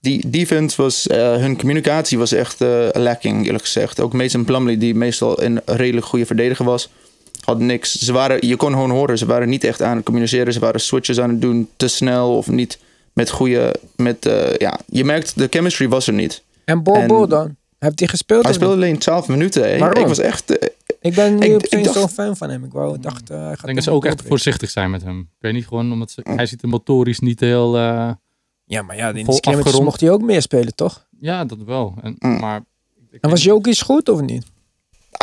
Die defense was, eh, hun communicatie was echt lacking, eerlijk gezegd. Ook Mason Plumlee, die meestal een redelijk goede verdediger was, had niks. Ze waren, je kon gewoon horen, ze waren niet echt aan het communiceren. Ze waren switches aan het doen, te snel of niet met goede. Met, eh, ja, je merkt, de chemistry was er niet. En En- Bol dan? Heeft hij gespeeld? Hij speelde niet? alleen 12 minuten. hè. Waarom? Ik was echt. eh, Ik ben nu opeens zo'n fan van hem. Ik wou, dacht, eh, hij gaat Ik denk dat ze ook echt voorzichtig zijn met hem. Ik weet niet, gewoon omdat ze, hij ziet er motorisch niet heel... eh, Ja, maar ja, in die mocht hij ook meer spelen, toch? ja, dat wel. En, Mm. Maar ik En was Jokic goed of niet?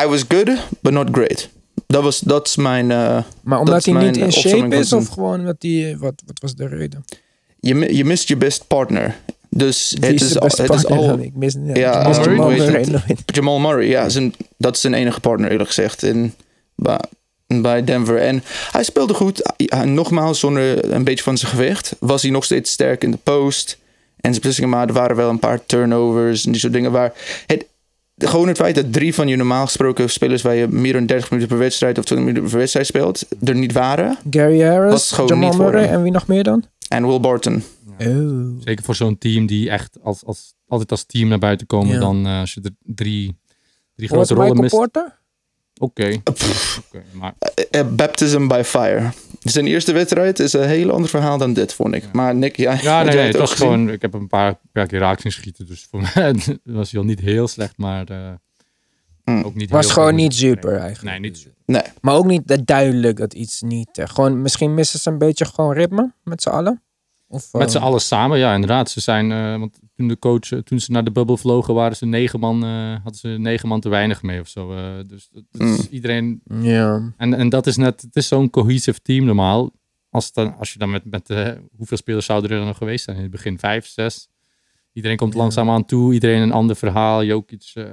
I was good, but not great. Dat was, dat is mijn. eh, Maar omdat hij niet in shape is of gewoon omdat hij... Wat, wat was de reden? Je, mi- je mist je best partner. Dus het is, het is al. dan? Ik mis, ja, Ja, ik mis Murray, Jamal Murray het. Jamal Murray, ja, zijn, dat is zijn enige partner eerlijk gezegd in, bij, bij Denver. En hij speelde goed. Nogmaals, zonder een beetje van zijn gewicht was hij nog steeds sterk in de post. En zijn beslissingen, maar er waren wel een paar turnovers en die soort dingen waar... Het, gewoon het feit dat drie van je normaal gesproken spelers... waar je meer dan 30 minuten per wedstrijd of 20 minuten per wedstrijd speelt... er niet waren. Gary Was Harris, gewoon Jamal niet Murray en wie nog meer dan? En Will Barton. Oh. Zeker voor zo'n team die echt als, als, altijd als team naar buiten komen. Ja. Dan eh, als je er drie, drie grote rollen Michael mist. Porter? Oké, oké, maar eh, baptism by fire. Zijn eerste wedstrijd is een heel ander verhaal dan dit, vond ik. Maar Nick, ja, Ja, nee, jij nee, het was gezien? gewoon. Ik heb een paar, paar keer raak zien schieten. Dus voor mij was hij al niet heel slecht, maar eh, Mm. ook niet Was heel gewoon niet super eigenlijk. Nee, niet super. Nee. Maar ook niet dat duidelijk dat iets niet... eh, gewoon, misschien missen ze een beetje gewoon ritme met z'n allen? Of, Met z'n eh, allen samen, ja, inderdaad. Ze zijn, eh, want toen de coach, toen ze naar de bubbel vlogen, waren ze negen man, eh, hadden ze negen man te weinig mee of zo. eh, dus dat dat is Mm. iedereen. Ja. En, en dat is net, het is zo'n cohesive team normaal. Als, dan, als je dan met, met eh, hoeveel spelers zouden er dan nog geweest zijn? In het begin vijf, zes. Iedereen komt langzaam aan toe. Iedereen een ander verhaal. Jokic, eh,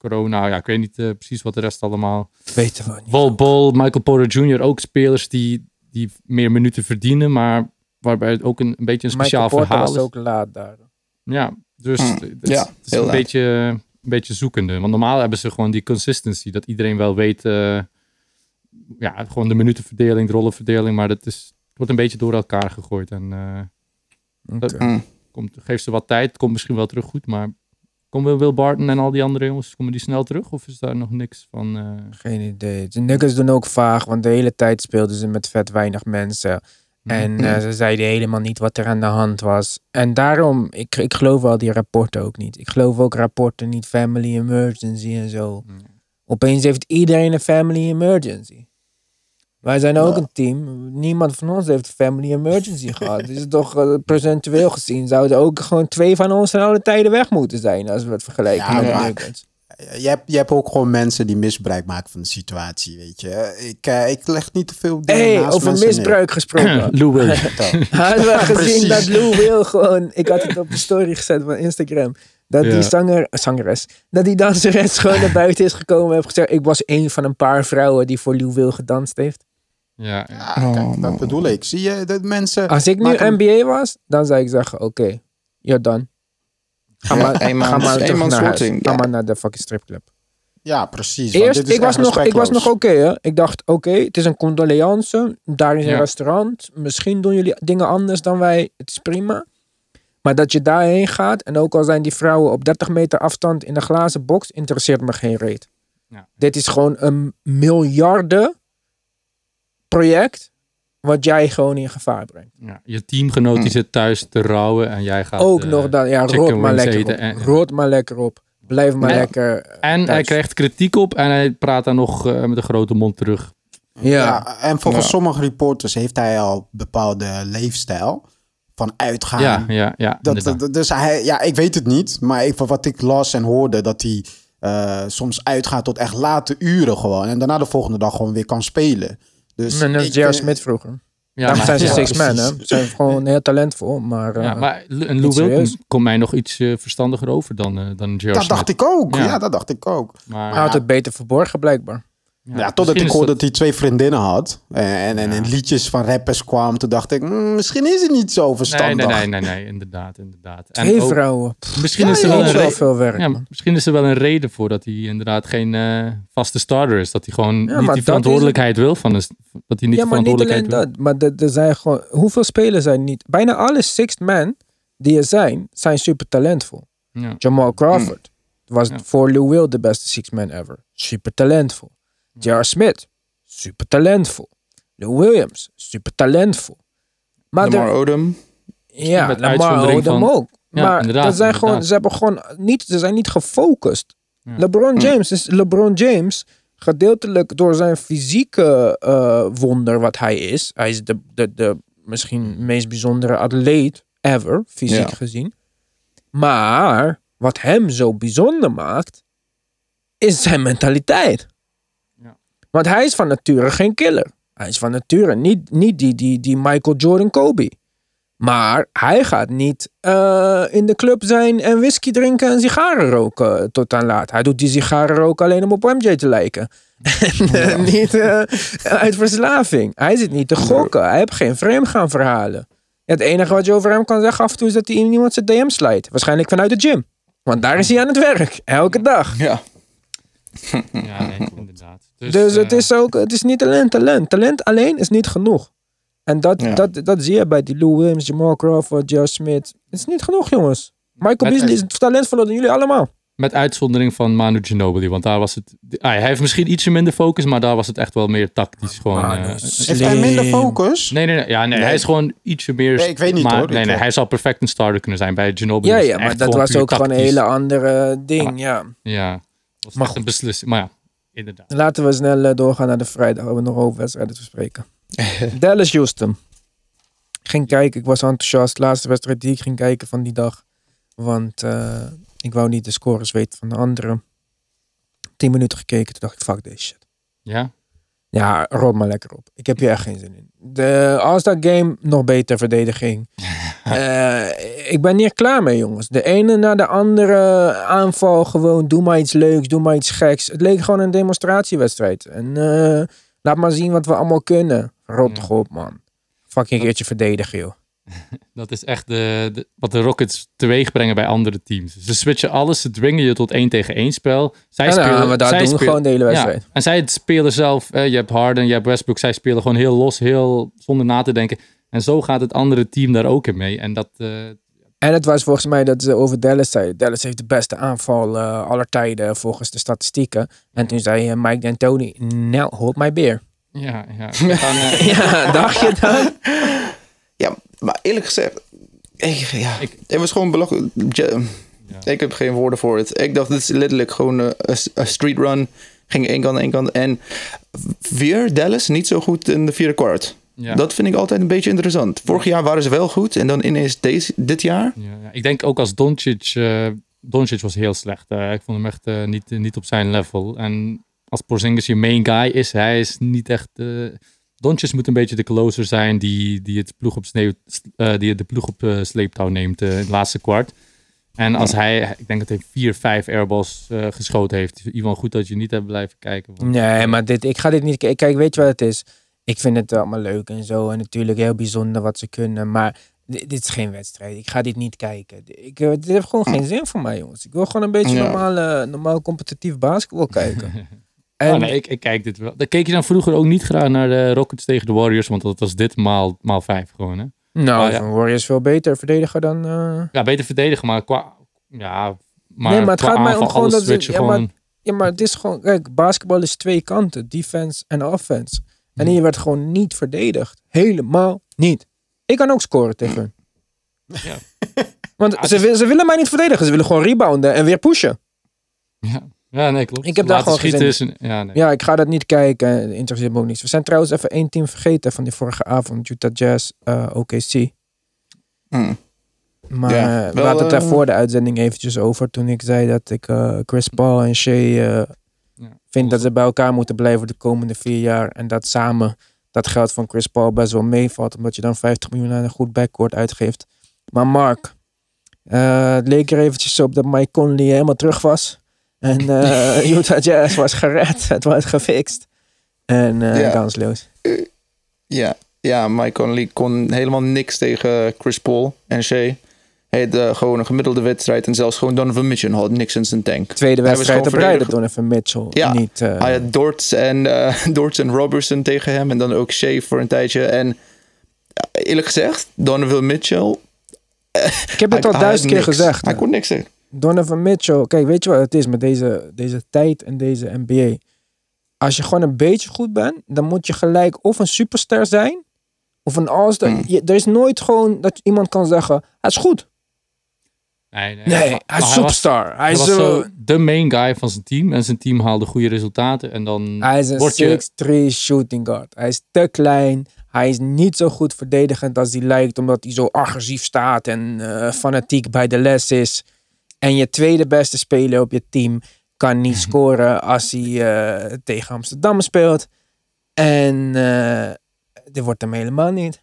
corona. Ja, ik weet niet eh, precies wat de rest allemaal. Weten we niet. Bol Bol, Michael Porter Jr. ook spelers die, die meer minuten verdienen. Maar waarbij het ook een, een beetje een speciaal Michael Porter verhaal was is. ook laat daar. Ja, dus Mm, het, ja, is- het is heel een laat. beetje, een beetje zoekende. Want normaal hebben ze gewoon die consistency. Dat iedereen wel weet, eh, ja, gewoon de minutenverdeling, de rollenverdeling. Maar dat is, het wordt een beetje door elkaar gegooid. En Oké. Mm. komt, geef ze wat tijd, het komt misschien wel terug goed. Maar komen Will Barton en al die andere jongens, komen die snel terug? Of is daar nog niks van? eh, Geen idee. De Nuggets doen ook vaag, want de hele tijd speelden ze met vet weinig mensen. En Mhm. eh, ze zeiden helemaal niet wat er aan de hand was. En daarom, ik, ik geloof wel die rapporten ook niet. Ik geloof ook rapporten niet family emergency en zo. Ja. Opeens heeft iedereen een family emergency. Wij zijn ook Ja. een team. Niemand van ons heeft family emergency gehad. Dus toch eh, procentueel gezien zouden ook gewoon twee van ons aan alle tijden weg moeten zijn. Als we het vergelijken Ja, met maar-. Je hebt, je hebt ook gewoon mensen die misbruik maken van de situatie, weet je. Ik, eh, ik leg niet te veel dingen Hé, naast over misbruik gesproken. Lou. Vertel. Hadden we gezien dat Lou Will gewoon... Ik had het op de story gezet van Instagram. Dat Ja. die zanger, zangeres, dat die danseres gewoon naar buiten is gekomen en heeft gezegd... Ik was een van een paar vrouwen die voor Lou Will gedanst heeft. Ja, ja. Ja, kijk, Oh, dat bedoel ik. Zie je, dat mensen... Als ik nu maken- NBA was, dan zou ik zeggen... Oké, you're done. Ga Ja, maar, ga maar naar huis. Ga ja. maar naar de fucking stripclub. Ja, precies. want Eerst, dit is ik was, nog, ik was nog oké hè. Ik dacht, oké, het is een condoleance. Daar is een Ja. restaurant. Misschien doen jullie dingen anders dan wij. Het is prima. Maar dat je daarheen gaat en ook al zijn die vrouwen op 30 meter afstand in een glazen box, interesseert me geen reet. Ja. Dit is gewoon een miljarden project wat jij gewoon in gevaar brengt. Ja, je teamgenoot die zit thuis te rouwen en jij gaat... ook eh, nog dat, ja, rot maar lekker op. en- Rot maar lekker op. Blijf maar lekker. eh, En hij krijgt kritiek op en hij praat dan nog eh, met een grote mond terug. Ja. Ja, en volgens Ja. sommige reporters heeft hij al bepaalde leefstijl van uitgaan. Ja, ja, ja. Dat, inderdaad. dat- dus hij, ja, ik weet het niet, maar ik, van wat ik las en hoorde, dat hij eh, soms uitgaat tot echt late uren gewoon. En daarna de volgende dag gewoon weer kan spelen. Dus net ik, J.R. eh, Smith vroeger. ja, Daarom zijn ze ja, six man, hè. Ze zijn gewoon heel talentvol, maar... eh, ja, maar L- en niet Lou. Wilkins komt mij nog iets eh, verstandiger over dan, eh dan J.R. Dat dacht ik ook. Ja. Ja. dat dacht ik ook. Maar hij houdt het beter verborgen, blijkbaar. Ja, totdat misschien ik is hoorde dat- dat hij twee vriendinnen had. En, en, en in liedjes van rappers kwam. Toen dacht ik, mm, misschien is het niet zo Nee, verstandig. nee, nee, nee, nee, inderdaad, inderdaad. En Twee ook- vrouwen. Pff, Misschien Ja, is er ja, wel een is wel reden. veel werk. Ja, man. misschien is er wel een reden voor dat hij inderdaad geen eh, vaste starter is. Dat hij gewoon Ja, niet die is- verantwoordelijkheid wil van de, dat hij niet ja, de maar niet verantwoordelijkheid alleen wil. dat. Maar er- zijn gewoon... Hoeveel spelers zijn niet... Bijna alle sixth men die er zijn, zijn super talentvol. Ja. Jamal Crawford was Ja. voor Lou Will de beste sixth man ever. Super talentvol. J.R. Smith, super talentvol. Lou Williams, super talentvol. Maar Lamar Odom. ja, met Lamar Odom van- ook. Ja, maar inderdaad, dat zijn gewoon, ze, hebben gewoon niet, ze zijn niet gefocust. Ja. LeBron James is LeBron James gedeeltelijk door zijn fysieke eh, wonder wat hij is. Hij is de, de, de misschien meest bijzondere atleet ever, fysiek Ja. gezien. Maar wat hem zo bijzonder maakt, is zijn mentaliteit. Want hij is van nature geen killer. Hij is van nature niet, niet die, die, die Michael Jordan Kobe. Maar hij gaat niet eh, in de club zijn en whisky drinken en sigaren roken tot aan laat. Hij doet die sigaren roken alleen om op MJ te lijken. En eh, niet eh, uit verslaving. Hij zit niet te gokken. Hij heeft geen vreemd gaan verhalen. Het enige wat je over hem kan zeggen af en toe is dat hij in iemand zijn DM slijt. Waarschijnlijk vanuit de gym. Want daar is hij aan het werk. Elke dag. Ja. Ja, nee, inderdaad. Dus, Dus het eh, is ook, het is niet alleen talent. Talent alleen is niet genoeg. En dat, Ja. dat, dat zie je bij die Lou Williams, Jamal Crawford, Josh Smith. Het is niet genoeg, jongens. Michael Met- Beasley is talentvoller dan jullie allemaal. Met uitzondering van Manu Ginobili. Want daar was het... ah, hij heeft misschien ietsje minder focus, maar daar was het echt wel meer tactisch. Gewoon, Manu eh, is- Heeft hij minder focus? nee, nee, nee, ja, nee, Nee. hij is gewoon ietsje meer... Nee, ik weet niet, maar, hoor. Nee, nee, hij zou perfect een starter kunnen zijn bij Ginobili. Ja, ja, maar dat was ook gewoon een hele andere ding. Ja. Ja, was Maar echt een beslissing. Maar ja, inderdaad. Laten we snel eh, doorgaan naar de vrijdag. We hebben nog over wedstrijden te bespreken. Dallas Houston. Ging kijken, ik was enthousiast. Laatste wedstrijd die ik ging kijken van die dag. Want eh, ik wou niet de scores weten van de anderen. 10 minuten gekeken, toen dacht ik, fuck this shit. Ja? Ja, rot maar lekker op. Ik heb hier echt geen zin in. De All-Star Game, nog beter verdediging. Eh, ik ben hier klaar mee, jongens. De ene na de andere aanval. Gewoon, doe maar iets leuks, doe maar iets geks. Het leek gewoon een demonstratiewedstrijd. En eh, laat maar zien wat we allemaal kunnen. Rot op, man. Fucking keertje verdedigen, joh. Dat is echt de, de- wat de Rockets teweeg brengen bij andere teams. Ze switchen alles, ze dwingen je tot één tegen één spel. Zij En dan gaan we dat zij doen, spelen- gewoon de hele Ja, wedstrijd. en zij spelen zelf, eh, je hebt Harden, je hebt Westbrook, zij spelen gewoon heel los, heel zonder na te denken. En zo gaat het andere team daar ook in mee. En dat, eh, En het was volgens mij dat ze over Dallas zeiden. Dallas heeft de beste aanval eh, aller tijden volgens de statistieken. En toen zei eh, Mike D'Antoni, nou, hold my beer. ja, ja. Eh, Ja, dacht je dat? Ja, maar eerlijk gezegd, ik, ja, Ik- het was gewoon belachelijk. Ja, Ik heb geen woorden voor het. Ik dacht, dit is letterlijk gewoon eh, een een street run. Ging één kant, één kant. En weer Dallas niet zo goed in de vierde kwart. ja. Dat vind ik altijd een beetje interessant. Vorig jaar waren ze wel goed en dan ineens deze, dit jaar. Ja. Ik denk ook als Doncic, eh Doncic was heel slecht. Eh, ik vond hem echt eh, niet, niet op zijn level. En als Porzingis je main guy is, hij is niet echt... Doncic moet een beetje de closer zijn die, die het ploeg op, sneeuw, eh, die de ploeg op eh, sleeptouw neemt eh, in het laatste kwart. En als hij, ik denk dat hij vier, vijf airballs eh, geschoten heeft. Ivan, goed dat je niet hebt blijven kijken. want- Nee, maar dit, ik ga dit niet kijken. Kijk, weet je wat het is? Ik vind het allemaal leuk en zo. En natuurlijk heel bijzonder wat ze kunnen. Maar dit, dit is geen wedstrijd. Ik ga dit niet kijken. Ik, dit heeft gewoon geen zin voor mij, jongens. Ik wil gewoon een beetje Ja. normaal, normaal competitief basketbal kijken. Oh, En nee, ik, ik kijk dit wel. Dan keek je dan vroeger ook niet graag naar de Rockets tegen de Warriors, want dat was dit maal, maal vijf gewoon. Hè? nou, Oh, ja. van Warriors veel beter verdediger dan... eh, Ja, beter verdedigen, maar qua. Ja, maar, Nee, maar het qua gaat mij om gewoon dat ze- switchen ja, maar- gewoon. Ja, maar het is gewoon... Kijk, basketbal is twee kanten. Defense en offense. En hier werd gewoon niet verdedigd. Helemaal niet. Ik kan ook scoren tegen hun. Ja. Want Ja, het ze, is- ze willen mij niet verdedigen. Ze willen gewoon rebounden en weer pushen. Ja. Ja, nee, klopt. Ik heb daar Laten gewoon schieten geen is een- ja, nee. Ja, ik ga dat niet kijken. Interesseert me ook niet. We zijn trouwens even één team vergeten van die vorige avond. Utah Jazz, eh, OKC. Hm. Maar Ja, eh, we hadden het daar eh, voor de uitzending eventjes over. Toen ik zei dat ik eh, Chris Paul en Shea eh, Ja. vind dat ze bij elkaar moeten blijven de komende vier jaar. En dat samen dat geld van Chris Paul best wel meevalt. Omdat je dan 50 miljoen aan een goed backcourt uitgeeft. Maar Mark, eh, het leek er eventjes op dat Mike Conley helemaal terug was. En eh, Utah Jazz was gered. Het was gefixt. En eh Ja. kansloos. Ja, ja, Mike Conley kon helemaal niks tegen Chris Paul en Shea. Hij had eh, gewoon een gemiddelde wedstrijd. En zelfs gewoon Donovan Mitchell had niks in zijn tank. Tweede wedstrijd op gewoon rij dat verdediger. Donovan Mitchell. Ja, Niet, eh, Hij had Dortz en, Dortz en Robertson tegen hem. En dan ook Shea voor een tijdje. En eerlijk gezegd, Donovan Mitchell... ik heb het al duizend keer niks. gezegd. Hij kon niks zeggen. Donovan Mitchell. Kijk, weet je wat het is met deze, deze tijd en deze NBA? Als je gewoon een beetje goed bent, dan moet je gelijk of een superster zijn, of een all-star. Hmm. Je- Er is nooit gewoon dat iemand kan zeggen, hij is goed. Nee, nee. Nee, Maar hij is superstar. Hij Hij is, was eh, zo de main guy van zijn team. En zijn team haalde goede resultaten. En dan hij is een 6'3 shooting guard. Hij is te klein. Hij is niet zo goed verdedigend als hij lijkt, omdat hij zo agressief staat en eh, fanatiek bij de les is. En je tweede beste speler op je team kan niet scoren als hij eh, tegen Amsterdam speelt. En eh dit wordt hem helemaal niet.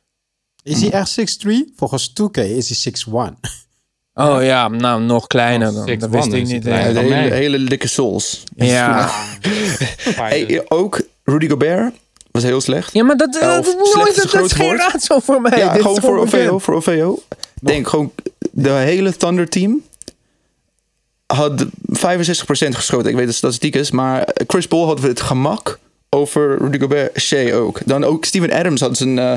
Is hij echt 6'3? Volgens 2K is hij 6'1. Oh ja, nou nog kleiner dan. 6'1 Dat wist ik niet. dan hele, dikke souls. Ja. Hey, ook Rudy Gobert was heel slecht. ja, maar dat, Elf. nooit, dat, dat is geen raadsel voor mij. Ja, Dit gewoon voor. OVO. Voor OVO. Denk gewoon, de hele Thunder team had 65% geschoten. Ik weet de statistiek is, maar Chris Paul had het gemak over Rudy Gobert, Shea ook. Dan ook Steven Adams had zijn, eh,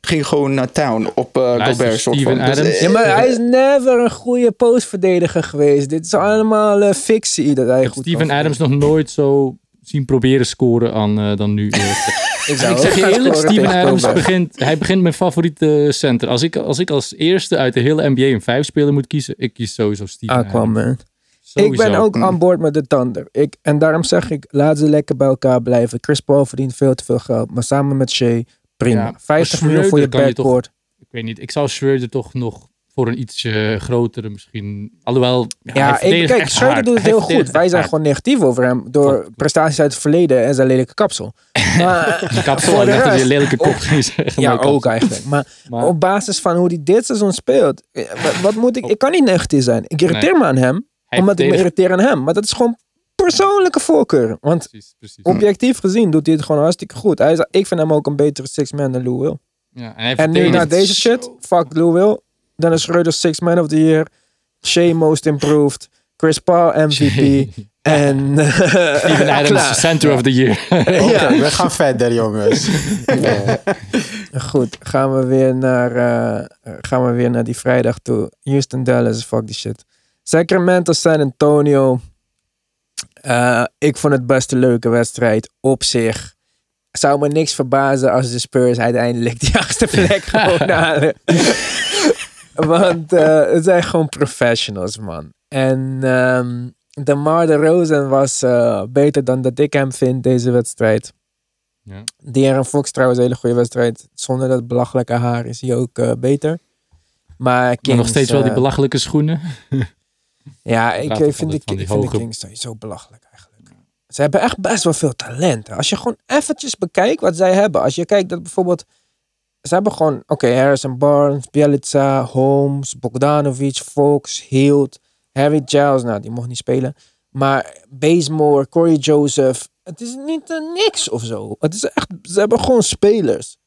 ging gewoon naar town op eh Luister, Gobert. Soort Steven van. Dus, Adams- eh, Ja, maar hij is never een goede postverdediger geweest. Dit is allemaal eh, fictie dat hij Ik heb goed Steven Adams nog nooit zo zien proberen scoren aan, dan nu. Ik, zou ik zeg je eerlijk, Steven Adams begint, hij begint mijn favoriete center. Als ik, als ik als eerste uit de hele NBA een vijf speler moet kiezen, ik kies sowieso Steven Adams. Sowieso. Ik ben ook aan boord met de Thunder. Ik, en daarom zeg ik, laat ze lekker bij elkaar blijven. Chris Paul verdient veel te veel geld. Maar samen met Shea, prima. Ja, maar 50 miljoen voor je je toch- backcourt. Ik weet niet, ik zou Schröder toch nog voor een ietsje grotere misschien... Alhoewel, ja, ik, kijk, hard. doet het heel goed. Wij zijn gewoon negatief over hem. Door prestaties uit het verleden en zijn lelijke kapsel. Maar, de net dat je lelijke kop zeggen. ja, ook eigenlijk. Maar maar- op basis van hoe hij dit seizoen speelt. eh, Wat, wat moet ik? Ik kan niet negatief zijn. Ik irriteer me aan hem. Hij omdat ik me irriteer aan hem. Maar dat is gewoon persoonlijke voorkeur. Want Precies, precies. objectief gezien doet hij het gewoon hartstikke goed. Hij is, ik vind hem ook een betere six-man dan Lou Will. Ja, en hij En nu na deze shit, fuck Lou Will. Dennis Schreuder Six-Man of the Year. Shea Most Improved. Chris Paul MVP. en eh, Steven Adams, klaar. Center of the Year. Oké, we gaan verder, jongens. Goed, gaan we, weer naar, eh, gaan we weer naar die vrijdag toe. Houston, Dallas, fuck die shit. Sacramento, San Antonio. Eh, ik vond het best een leuke wedstrijd op zich. Zou me niks verbazen als de Spurs uiteindelijk die achtste plek gewoon halen. Want eh, het zijn gewoon professionals, man. En ehm DeMar DeRozan was eh, beter dan dat ik hem vind deze wedstrijd. Ja. De'Aaron Fox trouwens een hele goede wedstrijd. Zonder dat belachelijke haar is hij ook beter. Maar, Maar nog steeds wel die belachelijke schoenen. Ja, ik eh, vind, van vind de Kings sowieso belachelijk eigenlijk. Ze hebben echt best wel veel talent. Als je gewoon eventjes bekijkt wat zij hebben. Als je kijkt dat bijvoorbeeld... Ze hebben gewoon... Oké, Harrison Barnes, Bielica, Holmes, Bogdanovic, Fox, Hield, Harry Giles. Nou, die mocht niet spelen. Maar Bazemore, Corey Joseph. Het is niet eh, niks of zo. Het is echt... Ze hebben gewoon spelers.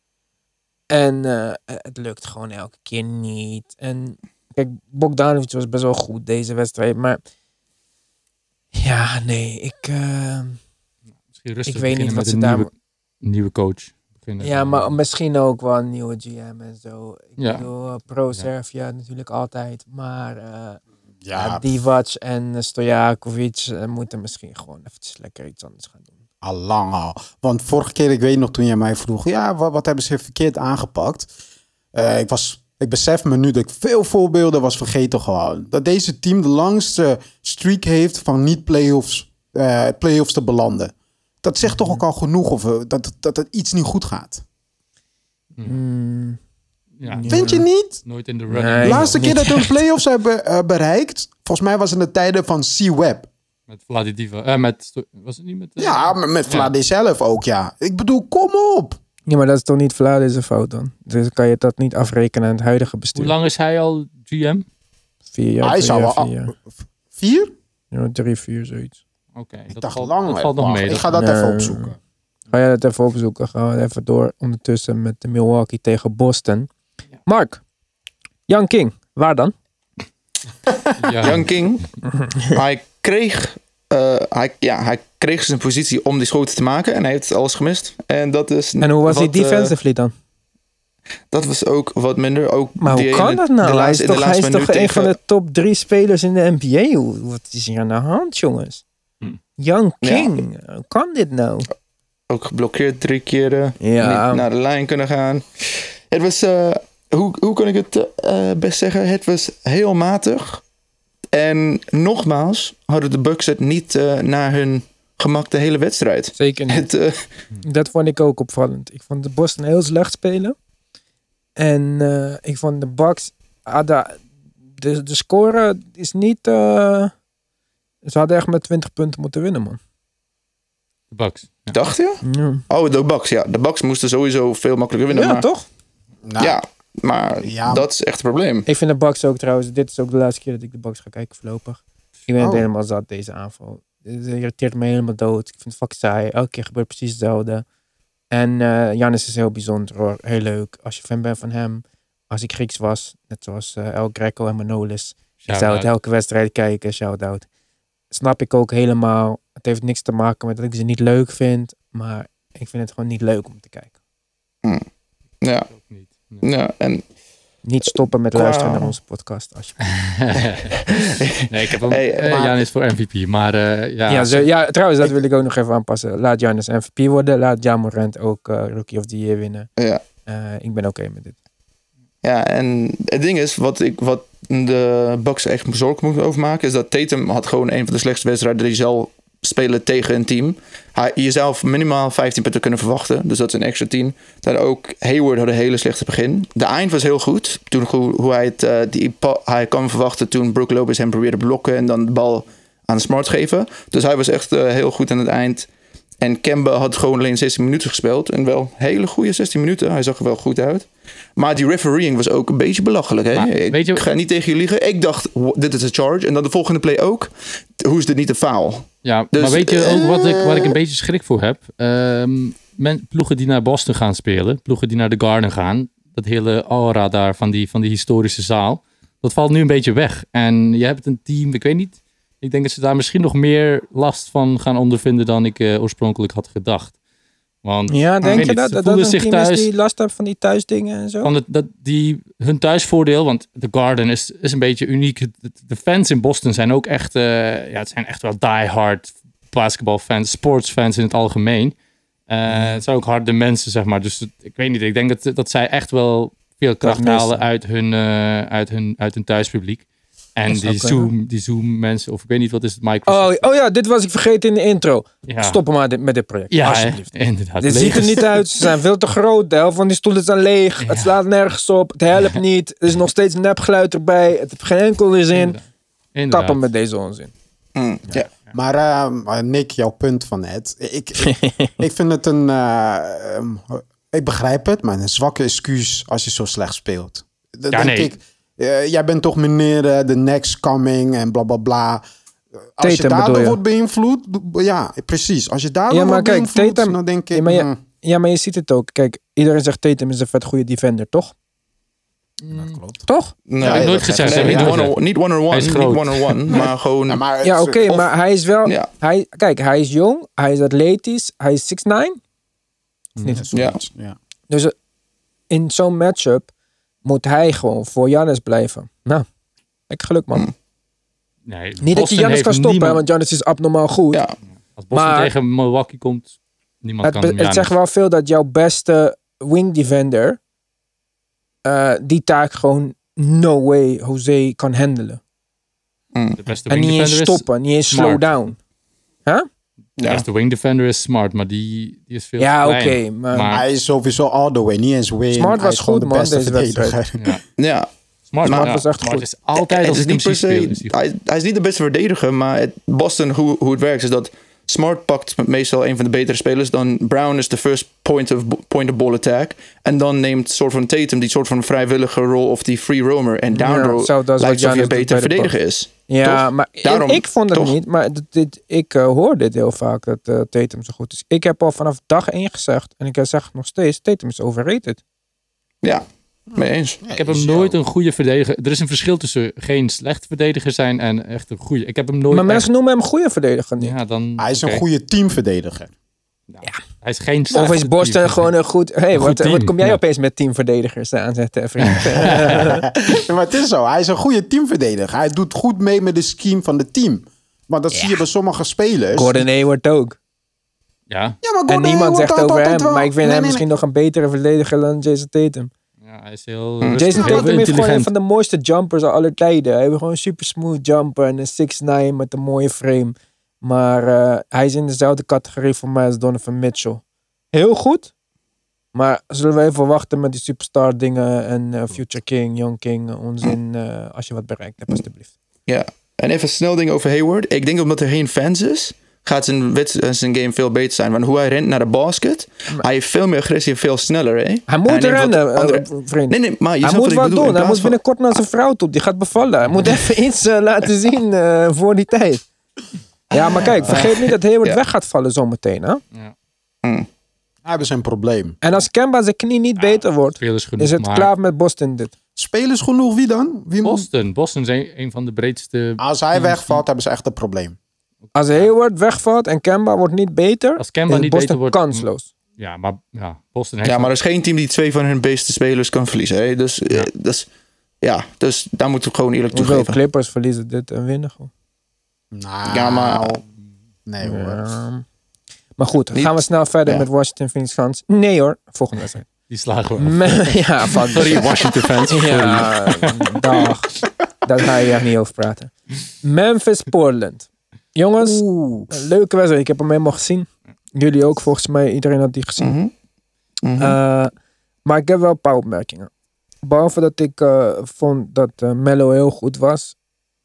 En eh, het lukt gewoon elke keer niet. En kijk, Bogdanovic was best wel goed deze wedstrijd. Maar ja, nee, ik... eh, Misschien rustig Ik weet niet wat met ze een daar- nieuwe, nieuwe coach. Beginnen. ja, maar misschien ook wel een nieuwe GM en zo. Ik Ja. bedoel, eh, Pro Servia natuurlijk altijd. Maar eh ja, Divac en Stojakovic moeten misschien gewoon eventjes lekker iets anders gaan doen. al lang al. Want vorige keer, ik weet nog toen je mij vroeg, ja, wat, wat hebben ze verkeerd aangepakt? Eh, ik, was, ik besef me nu dat ik veel voorbeelden was vergeten gewoon. Dat deze team de langste streak heeft van niet playoffs, eh playoffs te belanden. Dat zegt toch ook al genoeg of eh, dat, dat het iets niet goed gaat. Ja. Vind je niet? Nooit in de Nee. running De laatste keer dat hun playoffs hebben eh, bereikt, volgens mij was het in de tijden van C-Web. met. Eh, met, was het niet met... Ja, maar met Ja. Vlade zelf ook, ja. Ik bedoel, kom op. Ja, maar dat is toch niet Vlade's fout dan? Dus kan je dat niet afrekenen aan het huidige bestuur? Hoe lang is hij al GM? Vier jaar, Hij zou jaar, wel... vier jaar. Vier? Ja, drie, vier, zoiets. Oké, Ik dat dacht valt, lang. dat valt nog mee. Ik ga dat Nee. even opzoeken. Ga jij dat even opzoeken? Gaan we even door ondertussen met de Milwaukee tegen Boston. Mark, Young King, waar dan? Ja. Young King, hij kreeg, eh, hij, ja, hij kreeg zijn positie om die schoten te maken en hij heeft alles gemist. En dat is. En hoe was hij wat, eh, defensively dan? dat was ook wat minder. Ook Maar hoe kan dat nou? hij is toch, hij is toch een van de top drie spelers in de NBA? Wat is hier aan de hand, jongens? Hm. Young Ja. King, hoe kan dit nou? Ook geblokkeerd drie keren. Ja. Niet naar de lijn kunnen gaan. Het was, eh, hoe, hoe kan ik het eh, best zeggen? Het was heel matig. En nogmaals hadden de Bucks het niet eh, naar hun gemak de hele wedstrijd. Zeker niet. Het, eh, Dat vond ik ook opvallend. Ik vond de Boston heel slecht spelen. En eh, ik vond de Bucks... ah, da- de, de score is niet... eh, ze hadden echt met 20 punten moeten winnen, man. De Bucks. Ja. dacht je? Ja, Oh, de Bucks. Ja, de Bucks moesten sowieso veel makkelijker winnen. ja maar, toch? Nou, Ja, maar Ja. dat is echt het probleem. Ik vind de Bucks ook trouwens... Dit is ook de laatste keer dat ik de Bucks ga kijken voorlopig. Ik ben het Oh. helemaal zat, deze aanval. Het irriteert me helemaal dood. Ik vind het fucking saai. Elke keer gebeurt precies hetzelfde. En eh Janis is heel bijzonder hoor. Heel leuk. Als je fan bent van hem. Als ik Grieks was. Net zoals eh, El Greco en Manolis. Ik zou het elke wedstrijd kijken. Shout-out. Snap ik ook helemaal. Het heeft niks te maken met dat ik ze niet leuk vind. Maar ik vind het gewoon niet leuk om te kijken. Ja, niet. Nee. Ja en Niet stoppen met luisteren naar onze podcast. Alsjeblieft. nee, ik heb hem. Hey, eh, maar- Janis voor MVP. Maar eh, ja, Ja, zo, ja, trouwens, dat wil ik ook nog even aanpassen. Laat Janis MVP worden. Laat Jamorant ook eh, Rookie of the Year winnen. ja. Eh, ik ben oké met dit. Ja, en het ding is, wat, ik, wat de Bucks echt bezorgd moeten overmaken, is dat Tatum had gewoon een van de slechtste wedstrijden die je zal spelen tegen een team. Hij, je zou minimaal 15 punten kunnen verwachten, dus dat is een extra 10. Dan ook Hayward had een hele slechte begin. De eind was heel goed, toen hoe, hoe hij het eh, die, hij kan verwachten toen Brook Lopez hem probeerde blokken en dan de bal aan Smart geven. Dus hij was echt eh, heel goed aan het eind. En Kemba had gewoon alleen 16 minuten gespeeld. En wel hele goede 16 minuten. Hij zag er wel goed uit. Maar die refereeing was ook een beetje belachelijk. Hè? Maar, ik weet je- ga niet tegen je liegen. Ik dacht, dit is een charge. En dan de volgende play ook. Hoe is dit niet een foul? Ja, Dus, maar weet je ook wat ik, waar ik eh, een beetje schrik voor heb? Ehm, men, ploegen die naar Boston gaan spelen, ploegen die naar de Garden gaan, dat hele aura daar van die, van die historische zaal, dat valt nu een beetje weg. En je hebt een team, ik weet niet, ik denk dat ze daar misschien nog meer last van gaan ondervinden dan ik eh, oorspronkelijk had gedacht. Want Ja, denk je niet, dat dat, dat een zich thuis is die last heeft van die thuisdingen en zo? van het, dat die, hun thuisvoordeel, want de Garden is, is een beetje uniek. De, fans in Boston zijn ook echt, eh, ja, het zijn echt wel diehard basketbalfans, sportsfans in het algemeen. Eh, Het zijn ook harde mensen, zeg maar. Dus ik weet niet, ik denk dat, dat zij echt wel veel kracht halen uit hun, uit hun, uit hun thuispubliek. En Dat die. Zoom, die Zoom mensen, of ik weet niet, wat is het, Microsoft? Oh, oh ja, dit was ik vergeten in de intro. ja. Stoppen maar dit- met dit project, Ja, alsjeblieft. inderdaad. Dit ziet er niet uit. Ze zijn veel te groot. De helft van die stoelen zijn leeg. Het slaat nergens op. Het helpt niet. Er is nog steeds nepgeluid erbij. Het heeft geen enkel zin. Inderdaad. Inderdaad. Tappen met deze onzin. Mm, ja. Maar eh, maar Nick, jouw punt van net. Ik, ik, ik vind het een. eh, ehm, ik begrijp het, maar een zwakke excuus als je zo slecht speelt. Dan Ja, denk nee. ik, eh, jij bent toch meneer eh, de next coming en bla bla bla. Als je Tatum daardoor je? wordt beïnvloed, ja, precies. Als je daardoor Ja, maar wordt kijk, beïnvloed, Tatum- dan denk ik. Ja, maar je- hmm, Ja, maar je ziet het ook. Kijk, iedereen zegt Tatum is een vet goede defender, toch? dat klopt. Toch? Nee, heb ik nooit gezegd, nee, niet nooit one-on- gezegd. Niet niet groot. one-on-one, maar gewoon... Ja, maar Ja, oké, of- maar hij is wel... Ja. Hij, kijk, hij is jong. Hij is atletisch. Hij is 6'9. Of niet? zoiets, ja. Dus eh, in zo'n matchup moet hij gewoon voor Janis blijven. Nou, lekker geluk man. Nee, Niet dat je Janis kan stoppen, niemand- want Janis is abnormaal goed. Ja, Als Boston Maar- tegen Milwaukee komt, niemand het, kan hem het zegt wel veel dat jouw beste wing defender eh, die taak gewoon no way Jose kan handelen. mm, De beste En wing niet eens defender is- stoppen, niet eens slow down. De ja. beste wing defender is smart, maar die, die is veel Ja, oké, maar, Maar- Hij is sowieso all the way, niet eens win. Smart was is gewoon goed, de man, beste deze wedstrijd. verdediger. Ja. ja. Smart, Maar- was echt Smart goed. is altijd Het als is ik hem niet per se, is hij, hij is niet de beste verdediger, maar het, Boston, hoe, hoe het werkt, is dat Smart pakt meestal een van de betere spelers. Dan Brown is de first point of, point of ball attack. En dan neemt soort van Tatum die soort van vrijwillige rol of die free roamer. En down Ja, lijkt alsof je beter verdediger is. Ja, Toch? maar ik- Daarom, ik, vond het toch? niet. Maar dit, ik eh, hoor dit heel vaak, dat eh, Tatum zo goed is. Ik heb al vanaf dag één gezegd, en ik zeg nog steeds, Tatum is overrated. Ja, mee eens. Ik heb hem nooit een goede verdediger. Er is een verschil tussen geen slecht verdediger zijn en echt een goede. Ik heb hem nooit. maar mensen echt- noemen hem een goede verdediger niet. Ja, dan. Hij is een goede teamverdediger. Hij is geen. Of is Boston team. gewoon een goed... hey, Een goed wat, wat kom jij ja. opeens met teamverdedigers aanzetten, vriend? Ja, maar het is zo. Hij is een goede teamverdediger. Hij doet goed mee met de scheme van het team. Maar dat zie je bij sommige spelers. Gordon Hayward ook. Ja, Ja, maar En Gordon niemand Hayward zegt over hem, wel- maar ik vind Nee, hem nee, misschien nog een betere verdediger dan Jason Tatum. Ja, hij is heel. Hm. rustig, Jason Tatum heeft gewoon een intelligent. van de mooiste jumpers aller tijden. Hij heeft gewoon een super smooth jumper en een 6'9 met een mooie frame. Maar eh, hij is in dezelfde categorie voor mij als Donovan Mitchell. Heel goed. Maar zullen we even wachten met die superstar dingen en eh, Future King, Young King, onzin. eh, als je wat bereikt hebt, alsjeblieft. Ja, en even snel ding over Hayward. Ik denk omdat er geen fans is, gaat zijn, wedst- zijn game veel beter zijn. Want hoe hij rent naar de basket, hij heeft veel meer agressie en veel sneller. Hè? Hij moet rennen, eh, andere- vriend. Nee, nee, maar je hij moet wat wat ik bedoel. doen. Hij moet van- binnenkort naar zijn vrouw toe. Die gaat bevallen. Hij moet even iets eh, laten zien eh, voor die tijd. Ja, maar kijk, vergeet niet dat Hayward Ja. weg gaat vallen zometeen. Hè? Ja, Mm. Hij hebben zijn probleem. En als Kemba zijn knie niet beter wordt, genoeg. is het maar klaar met Boston dit. Spelers genoeg, wie dan? Wie moet- Boston. Boston is een, een van de breedste. Als hij wegvalt, hebben ze echt een probleem. Als Hayward wegvalt en Kemba wordt niet beter, Als Kemba is niet Boston beter wordt. kansloos. Ja, maar ja, Boston heeft. Ja, maar er is geen team die twee van hun beste spelers kan verliezen. Hè? Dus, eh, dus, ja, dus daar moeten we gewoon eerlijk Hoeveel toegeven. Clippers verliezen dit en winnen gewoon. Nou, Ja, maar- Nee hoor. Ja. Maar goed, Niet- gaan we snel verder ja. met Washington Phoenix Suns. Nee hoor, volgende wedstrijd. Die slagen we. Ja, fuck. Sorry, Washington fans. Ja, dag. Daar ga je echt niet over praten. Memphis Portland. Jongens, Oeh. een leuke wedstrijd. Ik heb hem helemaal gezien. Jullie ook volgens mij. Iedereen had die gezien. Mhm. Mhm. Eh, maar ik heb wel een paar opmerkingen. Behalve dat ik eh, vond dat eh Mello heel goed was.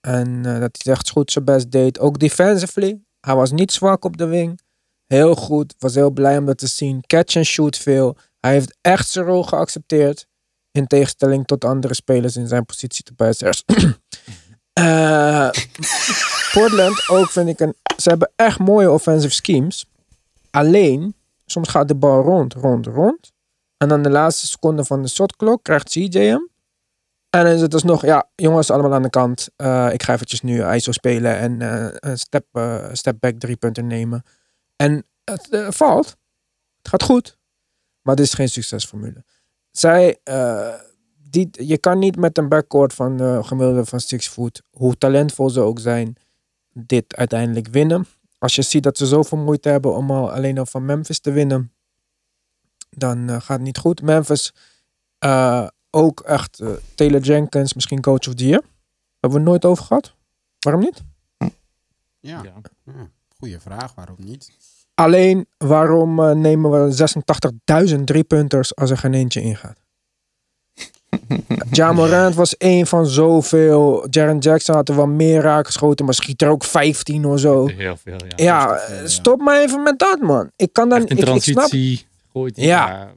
En dat hij echt goed zijn best deed. Ook defensively. Hij was niet zwak op de wing. Heel goed. Was heel blij om dat te zien. Catch and shoot veel. Hij heeft echt zijn rol geaccepteerd. In tegenstelling tot andere spelers in zijn positie de Pacers. Eh, Portland ook vind ik een... Ze hebben echt mooie offensive schemes. Alleen, soms gaat de bal rond, rond, rond. En dan de laatste seconde van de shotklok krijgt CJ hem. En dan is het dus nog, ja, jongens, allemaal aan de kant. Eh, ik ga eventjes nu ISO spelen en eh, een step, step back drie punten nemen. En het valt. Het gaat goed. Maar dit is geen succesformule. Zij, die, je kan niet met een backcourt van de gemiddelde van six foot, hoe talentvol ze ook zijn, dit uiteindelijk winnen. Als je ziet dat ze zoveel moeite hebben om al alleen al van Memphis te winnen, dan eh, gaat het niet goed. Memphis, eh, ook echt eh, Taylor Jenkins, misschien coach of the year. Hebben we het nooit over gehad. Waarom niet? Ja. Ja. Goeie vraag, waarom niet? Alleen, waarom eh, nemen we 86.000 driepunters als er geen eentje ingaat? Ja Morant was één van zoveel. Jaren Jackson had er wel meer raak geschoten, maar schiet er ook 15 of zo. Heel veel, ja. Ja, ja. stop maar even met dat, man. Ik kan dan. Echt in Ik, ik snap. transitie gooit hij. Ja.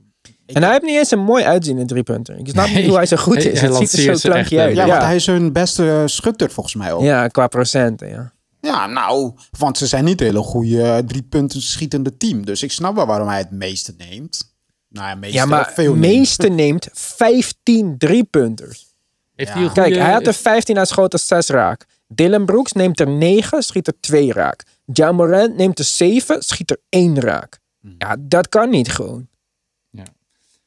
En hij heeft niet eens een mooi uitzien in driepunter. Ik snap niet Nee. hoe hij zo goed is. hij het ziet er lanceert zo klankje uit. Ja, Ja, want hij is hun beste schutter volgens mij ook. Ja. ja, qua procenten, ja. nou, want ze zijn niet een hele goede eh, drie punten schietende team. Dus ik snap wel waarom hij het meeste neemt. Nou ja, meeste Ja, maar veel neemt. meeste neemt 15 driepunters. Heeft Ja. Kijk, hij had er 15, hij schoot er 6 raak. Dylan Brooks neemt er 9, schiet er 2 raak. Ja Morant neemt er 7, schiet er 1 raak. Ja, dat kan niet gewoon. Dat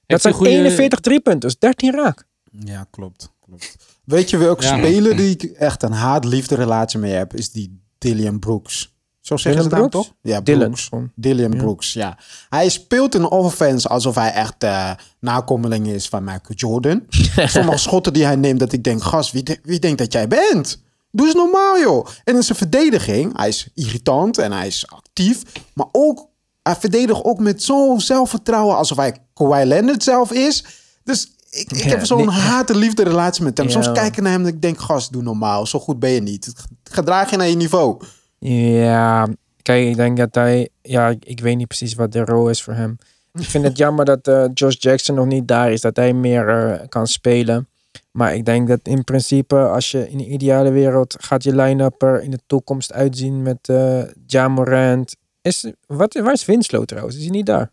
heeft zijn goede- 41 driepunters, 13 raak. Ja, klopt. klopt. Weet je welke Ja. speler die ik echt een haat-liefde relatie mee heb? Is die Dylan Brooks. Zo zeggen ze Dylan Brooks? toch? Ja, Dylan. Brooks. Dylan Brooks, ja. Hij speelt in offense alsof hij echt eh nakomeling is van Michael Jordan. Sommige schotten die hij neemt, dat ik denk, gast, wie, de- wie denkt dat jij bent? Doe eens normaal, joh. En in zijn verdediging, hij is irritant en hij is actief. Maar ook, hij verdedigt ook met zo'n zelfvertrouwen alsof hij Kawhi Leonard zelf is. Dus ik, ik Ja, heb zo'n nee. haat-liefde relatie met hem. Soms kijk ik naar hem en ik denk, gast, doe normaal. Zo goed ben je niet. Gedraag je naar je niveau. Ja, Kijk, ik denk dat hij... Ja, ik, weet niet precies wat de rol is voor hem. Ik vind het jammer dat eh Josh Jackson nog niet daar is. Dat hij meer eh, kan spelen. Maar ik denk dat in principe, als je in de ideale wereld... gaat je line-up er in de toekomst uitzien met eh Ja Morant. Is, wat, waar is Winslow trouwens? Is hij niet daar?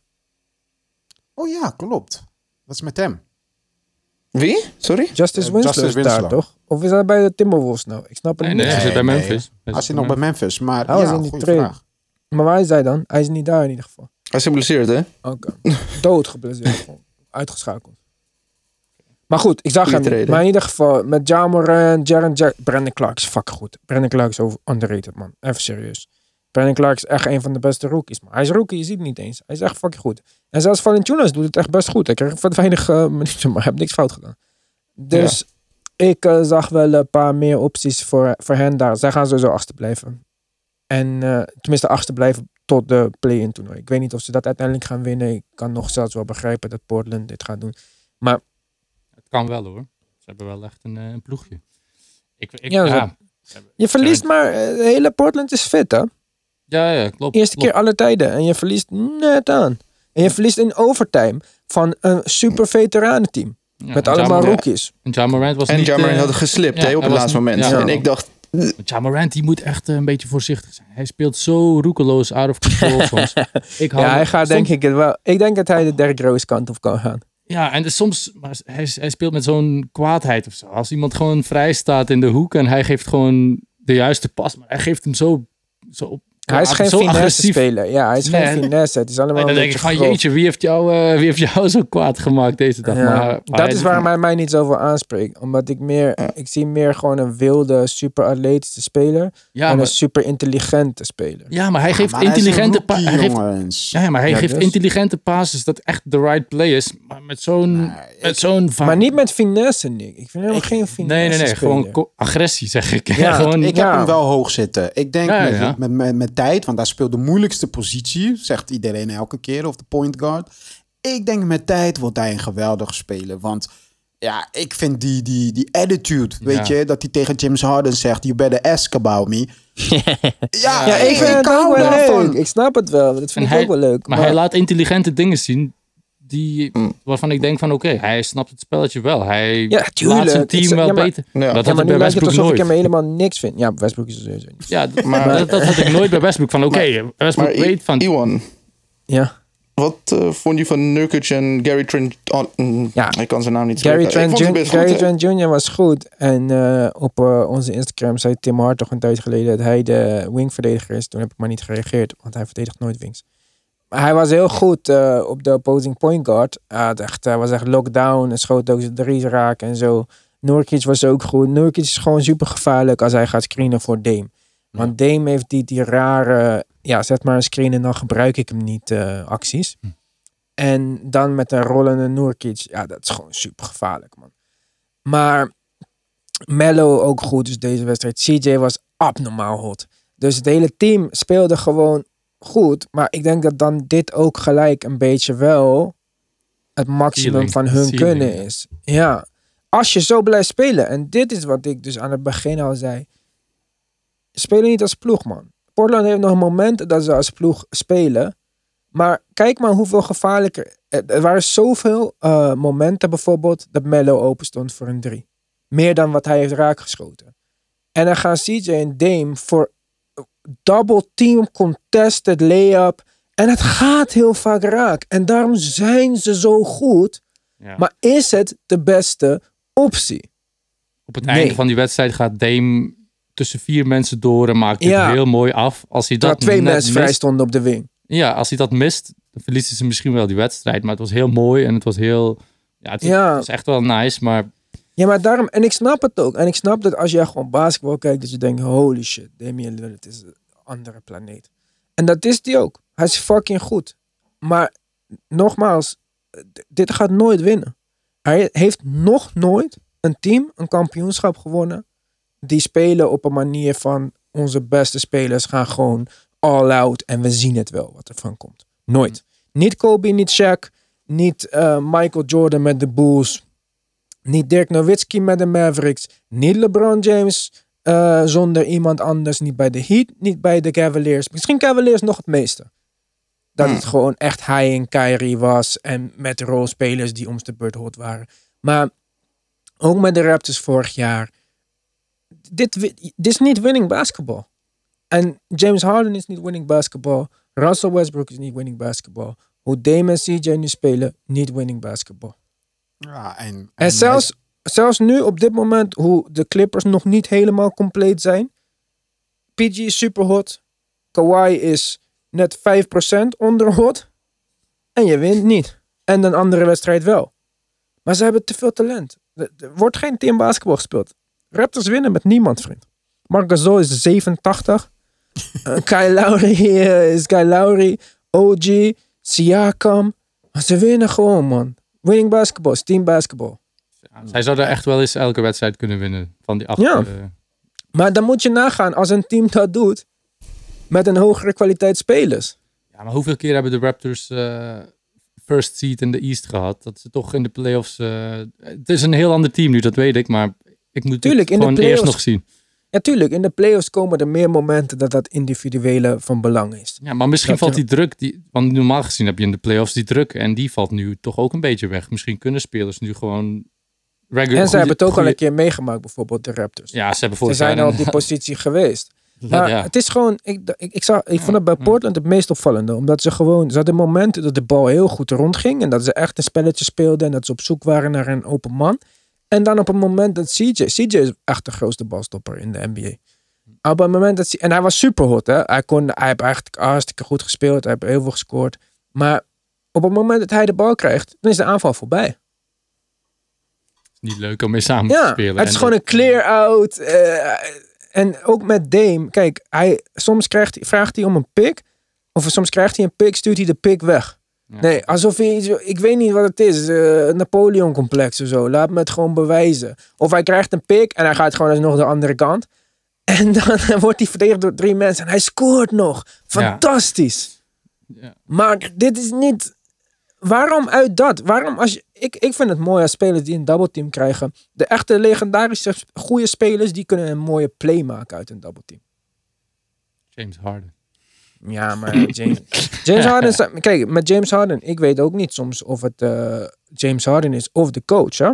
Oh ja, klopt. Dat is met hem. Wie? Sorry? Justice Winslow Justice is daar, Winslow. toch? Of is hij bij de Timberwolves nou? Ik snap het Nee, niet. nee, hij zit bij Nee, Memphis. Hij zit nog bij Memphis, maar Hij was ja, in die trade. vraag. Maar waar is hij dan? Hij is niet daar in ieder geval. Hij is geblesseerd, hè? Oké. Dood geblesseerd. gewoon. Uitgeschakeld. Maar goed, ik zag hem. niet. trade. Maar in ieder geval, met Jamoran, Jaren Jack... Brandon Clark is fucking goed. Brandon Clark is over underrated, man. Even serieus. Brandon Clark is echt een van de beste rookies. Maar hij is rookie, je ziet het niet eens. Hij is echt fucking goed. En zelfs Valentinos doet het echt best goed. Hij kreeg wat weinig eh, minuten, maar hij heeft niks fout gedaan. Dus ik eh, zag wel een paar meer opties voor, voor hen daar. Zij gaan sowieso achter blijven. En eh, tenminste achter blijven tot de play-in toernooi. Ik weet niet of ze dat uiteindelijk gaan winnen. Ik kan nog zelfs wel begrijpen dat Portland dit gaat doen. Het kan wel hoor. Ze hebben wel echt een, eh, een ploegje. Ik, ik, Ja, ja, Je verliest maar, de hele Portland is fit hè. ja, ja, klopt. Eerste klopt. keer alle tijden. En je verliest net aan. En je verliest in overtime van een super veteranenteam. Ja, met allemaal rookies. En Ja Morant was En niet... Jamarant eh, had geslipt ja, hè, op het laatste moment. ja. En ik dacht, Ja Morant die moet echt eh, een beetje voorzichtig zijn. Hij speelt zo roekeloos, out of control soms. Ik hou- Ja, hij gaat soms- denk ik het wel. Ik denk dat hij de Derrick Rose kant op kan gaan. Ja, en dus soms, maar hij, hij speelt met zo'n kwaadheid of zo. Als iemand gewoon vrij staat in de hoek en hij geeft gewoon de juiste pas, maar hij geeft hem zo, zo op. Hij is geen zo finesse agressief. speler. Ja, hij is Nee, geen finesse. Het is allemaal En dan een denk ik van, jeetje, wie heeft jou, eh, wie heeft jou zo kwaad gemaakt deze dag? Ja, Maar, maar dat is waarom hij mij niet zoveel aanspreekt. Omdat ik meer, ik zie meer gewoon een wilde, super atletische speler. ja, en maar, een super intelligente speler. ja, maar hij geeft Maar intelligente pa- rookie, hij geeft, jongens. ja, maar hij Ja, geeft dus. intelligente passes dat echt de right play is. Maar met zo'n, met zo'n Maar niet met finesse, Nick. Ik vind helemaal Ik- geen finesse Nee, nee, nee. speler. Gewoon agressie, zeg ik. Ja, gewoon, Ik Ja. heb hem wel hoog zitten. Ik denk Ja, met, ja. Met, met, met tijd, want daar speelt de moeilijkste positie, zegt iedereen elke keer, of de point guard. Ik denk met tijd wordt hij een geweldige speler. Want ja, ik vind die, die, die attitude, weet Ja. je, dat hij tegen James Harden zegt, you better ask about me. ja, Ja, ik ook hou wel daarvan. leuk. Ik snap het wel. Dat vind En ik hij- ook wel leuk. Maar hij laat intelligente dingen zien die, Mm. waarvan ik denk van oké, hij snapt het spelletje wel. Hij Ja, tuurlijk. laat zijn team wel ja, maar- beter. Ja. Dat ja, had maar ik bij Westbrook alsof ik nooit. hem helemaal niks vind. Ja, Westbrook is er sowieso niet. Ja, Maar- dat, dat had ik nooit bij Westbrook. Van oké, Westbrook maar I- weet van... Iwan, Ja. wat eh, vond je van Nurkic en Gary Trent? oh, mm, Ja. Ik kan zijn naam niet Gary Trent, Jun- Gary goed? Trent Jr. was goed. En eh, op eh, onze Instagram zei Tim Hart toch een tijd geleden dat hij de wingverdediger is. Toen heb ik maar niet gereageerd, want hij verdedigt nooit wings. Hij was heel goed eh, op de opposing point guard. Hij, had echt, hij was echt lockdown en schoot ook zijn drie's raken en zo. Nurkic was ook goed. Nurkic is gewoon super gevaarlijk als hij gaat screenen voor Dame. Want Dame heeft die, die rare, ja, zet maar een screen en dan gebruik ik hem niet eh, acties. Hm. En dan met een rollende Nurkic, ja, dat is gewoon super gevaarlijk, man. Maar Mello ook goed, dus deze wedstrijd. CJ was abnormaal hot. Dus het hele team speelde gewoon goed. Maar ik denk dat dan dit ook gelijk een beetje wel het maximum Ceiling. van hun Ceiling, kunnen is. Ja. Als je zo blijft spelen. En dit is wat ik dus aan het begin al zei. Spelen niet als ploeg, man. Portland heeft nog momenten dat ze als ploeg spelen. Maar kijk maar hoeveel gevaarlijker. Er waren zoveel eh, momenten bijvoorbeeld dat Mello open stond voor een drie. Meer dan wat hij heeft raakgeschoten. En dan gaan CJ en Dame voor double team contested layup. En het gaat heel vaak raak. En daarom zijn ze zo goed. Ja. Maar is het de beste optie? Op het Nee. einde van die wedstrijd gaat Dame tussen vier mensen door en maakt het Ja. heel mooi af. Als hij Dat dat twee mensen vrij stonden op de wing. Ja, als hij dat mist, dan verliezen ze misschien wel die wedstrijd. Maar het was heel mooi en het was heel... Ja, het, Ja. het was echt wel nice, maar Ja, maar daarom, en ik snap het ook. En ik snap dat als je gewoon basketbal kijkt, dat je denkt, holy shit, Damian Lillard is een andere planeet. En dat is die ook. Hij is fucking goed. Maar nogmaals, dit gaat nooit winnen. Hij heeft nog nooit een team een kampioenschap gewonnen die spelen op een manier van onze beste spelers gaan gewoon all out en we zien het wel wat er van komt. Nooit. Niet Kobe, niet Shaq, niet eh, Michael Jordan met de Bulls, niet Dirk Nowitzki met de Mavericks. Niet LeBron James eh, zonder iemand anders. Niet bij de Heat, niet bij de Cavaliers. Misschien Cavaliers nog het meeste. Dat Hmm. het gewoon echt hij en Kyrie was. En met rolspelers die om de beurt hot waren. Maar ook met de Raptors vorig jaar. Dit is niet winning basketball. En James Harden is niet winning basketball. Russell Westbrook is niet winning basketball. Hoe Dame en CJ nu spelen, niet winning basketball. Ja, en, en, En zelfs, zelfs nu op dit moment, hoe de Clippers nog niet helemaal compleet zijn. PG is super hot. Kawhi is net 5% onder hot. En je wint niet. En een andere wedstrijd wel. Maar ze hebben te veel talent. Er wordt geen team basketbal gespeeld. Raptors winnen met niemand, vriend. Marc Gasol is 87. Eh, Kyle Lowry eh, is Kyle Lowry. OG. Siakam. Maar ze winnen gewoon, man. Winning basketball is team basketball. Ja, zij zouden echt wel eens elke wedstrijd kunnen winnen. Van die acht. Ja. eh, Maar dan moet je nagaan, als een team dat doet, met een hogere kwaliteit spelers. ja, maar hoeveel keer hebben de Raptors eh, first seed in de East gehad? Dat ze toch in de playoffs... eh, het is een heel ander team nu, dat weet ik. Maar ik moet Tuurlijk, het in de gewoon eerst nog zien. Ja, tuurlijk, in de playoffs komen er meer momenten dat dat individuele van belang is. Ja, maar misschien Dat valt die druk... Die, want normaal gezien heb je in de playoffs die druk. En die valt nu toch ook een beetje weg. Misschien kunnen spelers nu gewoon... Regular, En ze hebben het ook al een keer meegemaakt, bijvoorbeeld de Raptors. Ja, ze hebben Ze vorig zijn al op die positie geweest. Maar ja. het is gewoon, ik, ik, ik, zag, ik vond het bij. Portland het meest opvallende. Omdat ze gewoon, ze hadden momenten dat de bal heel goed rondging. En dat ze echt een spelletje speelden. En dat ze op zoek waren naar een open man. En dan op een moment dat CJ, CJ is echt de grootste balstopper in de NBA. Op een moment dat, en hij was super hot hè. Hij, kon, hij heeft eigenlijk hartstikke goed gespeeld. Hij heeft heel veel gescoord. Maar op het moment dat hij de bal krijgt, dan is de aanval voorbij. niet leuk om mee samen te spelen. het is En gewoon dat- een clear-out. eh, en ook met Dame. Kijk, hij, soms krijgt, hij- vraagt hij om een pick. Of soms krijgt hij een pick, stuurt hij de pick weg. Ja. Nee, alsof hij... iets- Ik weet niet wat het is. eh Napoleon-complex of zo. Laat me het gewoon bewijzen. Of hij krijgt een pick en hij gaat gewoon alsnog de andere kant. En dan wordt hij verdedigd door drie mensen. En hij scoort nog. Fantastisch. Ja. Maar dit is niet... Waarom uit dat? Waarom als je... Ik, ik vind het mooi als spelers die een double team krijgen. De echte legendarische goede spelers, die kunnen een mooie play maken uit een double team. James Harden. Ja, maar James, James Harden... Kijk, met James Harden, ik weet ook niet soms of het eh, James Harden is of de coach, hè?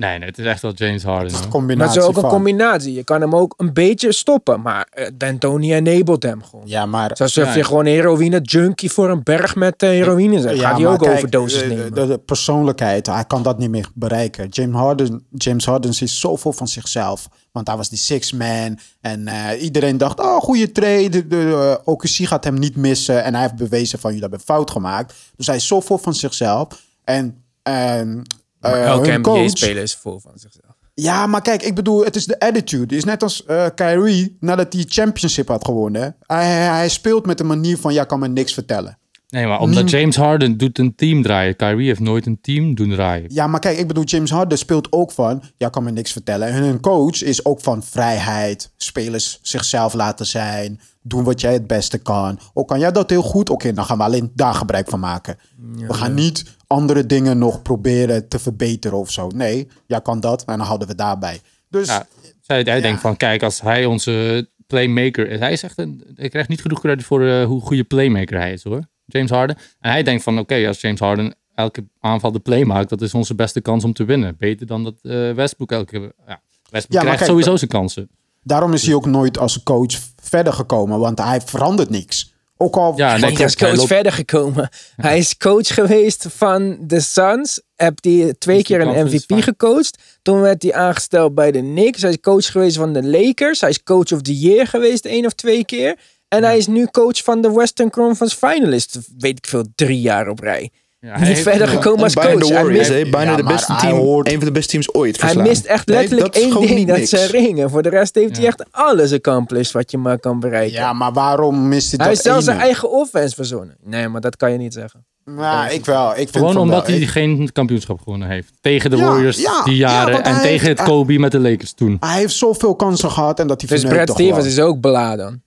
Nee, nee, het is echt wel James Harden. Het is een hoor. Maar combinatie het is ook een combinatie. Je kan hem ook een beetje stoppen, maar uh, D'Antoni enabled hem gewoon. Ja, maar... Zoals je Ja. gewoon een heroïne junkie voor een berg met eh, heroïne zet. Gaat hij ook kijk, overdoses de- de- nemen. De, de persoonlijkheid, hij kan dat niet meer bereiken. James Harden, James Harden ziet zoveel van zichzelf. Want hij was die six man. En eh, iedereen dacht, oh, goede trade. De, de, eh, OKC gaat hem niet missen. En hij heeft bewezen van, jullie hebben fout gemaakt. Dus hij is zoveel van zichzelf. En... en eh, Elke NBA-speler is vol van zichzelf. Ja, maar kijk, ik bedoel, het is de attitude. Het is net als eh Kyrie, nadat hij championship had gewonnen. Hij, hij, hij speelt met een manier van, ja, kan me niks vertellen. Nee, maar omdat James Harden doet een team draaien. Kyrie heeft nooit een team doen draaien. Ja, maar kijk, ik bedoel, James Harden speelt ook van, ja, kan me niks vertellen. En hun coach is ook van vrijheid, spelers zichzelf laten zijn, doen wat jij het beste kan. Ook kan jij dat heel goed, oké, dan gaan we alleen daar gebruik van maken. we gaan niet andere dingen nog proberen te verbeteren of zo. Nee, jij kan dat en dan houden we daarbij. Dus Ja, zij, hij denkt van, kijk, als hij onze playmaker is. Hij is echt een, hij krijgt niet genoeg credit voor eh, hoe goede playmaker hij is hoor. James Harden. En hij denkt van, oké, als James Harden elke aanval de play maakt, dat is onze beste kans om te winnen. Beter dan dat eh Westbrook elke... Ja, Westbrook krijgt kijk, sowieso zijn kansen. daarom is hij ook nooit als coach verder gekomen, want hij verandert niks. Ook al Ja, nee, Hij is coach Hij loopt- verder gekomen. Hij is coach geweest van de Suns. Heb hij twee die keer een MVP gecoacht. Toen werd hij aangesteld bij de Knicks. Hij is coach geweest van de Lakers. Hij is coach of the year geweest één of twee keer. En hij is nu coach van de Western Conference Finalist. Weet ik veel, drie jaar op rij. Ja, hij Niet heeft- verder gekomen als coach. de Hij mist? Bijna Ja, de beste hij team, hoort- een van de beste teams ooit hij verslaan. mist echt letterlijk één ding. Dat ze ringen. Voor de rest heeft hij echt alles accomplished wat je maar kan bereiken. Ja, maar waarom mist hij dat hij heeft zelfs zijn eigen offense verzonnen. Nee, maar dat kan je niet zeggen. Nou, ik wel. Ik vind Gewoon omdat wel. hij Ik- geen kampioenschap gewonnen heeft. Tegen de Ja, Warriors ja, die ja, jaren. en hij tegen heeft- het Kobe met de Lakers toen. Hij heeft zoveel kansen gehad en dat hij Dus Brad Stevens is ook beladen.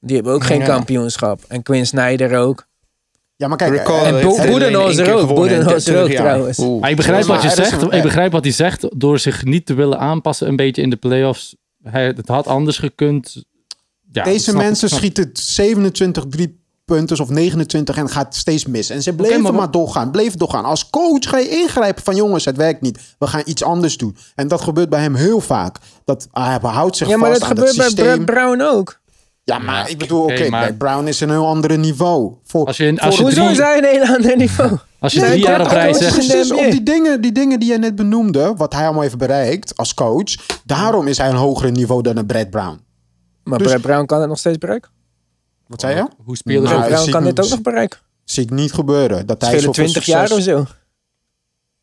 Die hebben ook geen kampioenschap. En Quinn Snyder ook. Ja, maar kijk, Recall eh, En heeft Bo- er alleen Boedenholzer één keer ook, 20 ook trouwens. Oeh. Maar ik begrijp, Maar wat je zegt, ik begrijp wat hij zegt door zich niet te willen aanpassen een beetje in de playoffs. hij, het had anders gekund. Ja, Deze mensen schieten 27 drie punters of 29 en gaat steeds mis. En ze bleven maar maar, doorgaan, bleven doorgaan. Als coach ga je ingrijpen van jongens, het werkt niet. We gaan iets anders doen. En dat gebeurt bij hem heel vaak. Dat hij houdt zich Ja, maar vast dat aan gebeurt bij. Brad Brown ook. Ja, maar Ja, ik bedoel, oké, maar- Brad Brown is een heel ander niveau. Voor, Als je, in- als je Hoezo drie, zijn een heel ander niveau? als je Nee, drie jaar op rij zegt... op die dingen, die dingen die je net benoemde, wat hij allemaal heeft bereikt als coach. Daarom is hij een hoger niveau dan een Brad Brown. Maar Dus- Brad Brown kan het nog steeds bereiken. Wat zei je? Hoe spelers... Nou, Brad Brown kan dit ook nog bereiken. Zie ik niet gebeuren. Dat hij Schillen zoveel 20 succes... jaar of zo.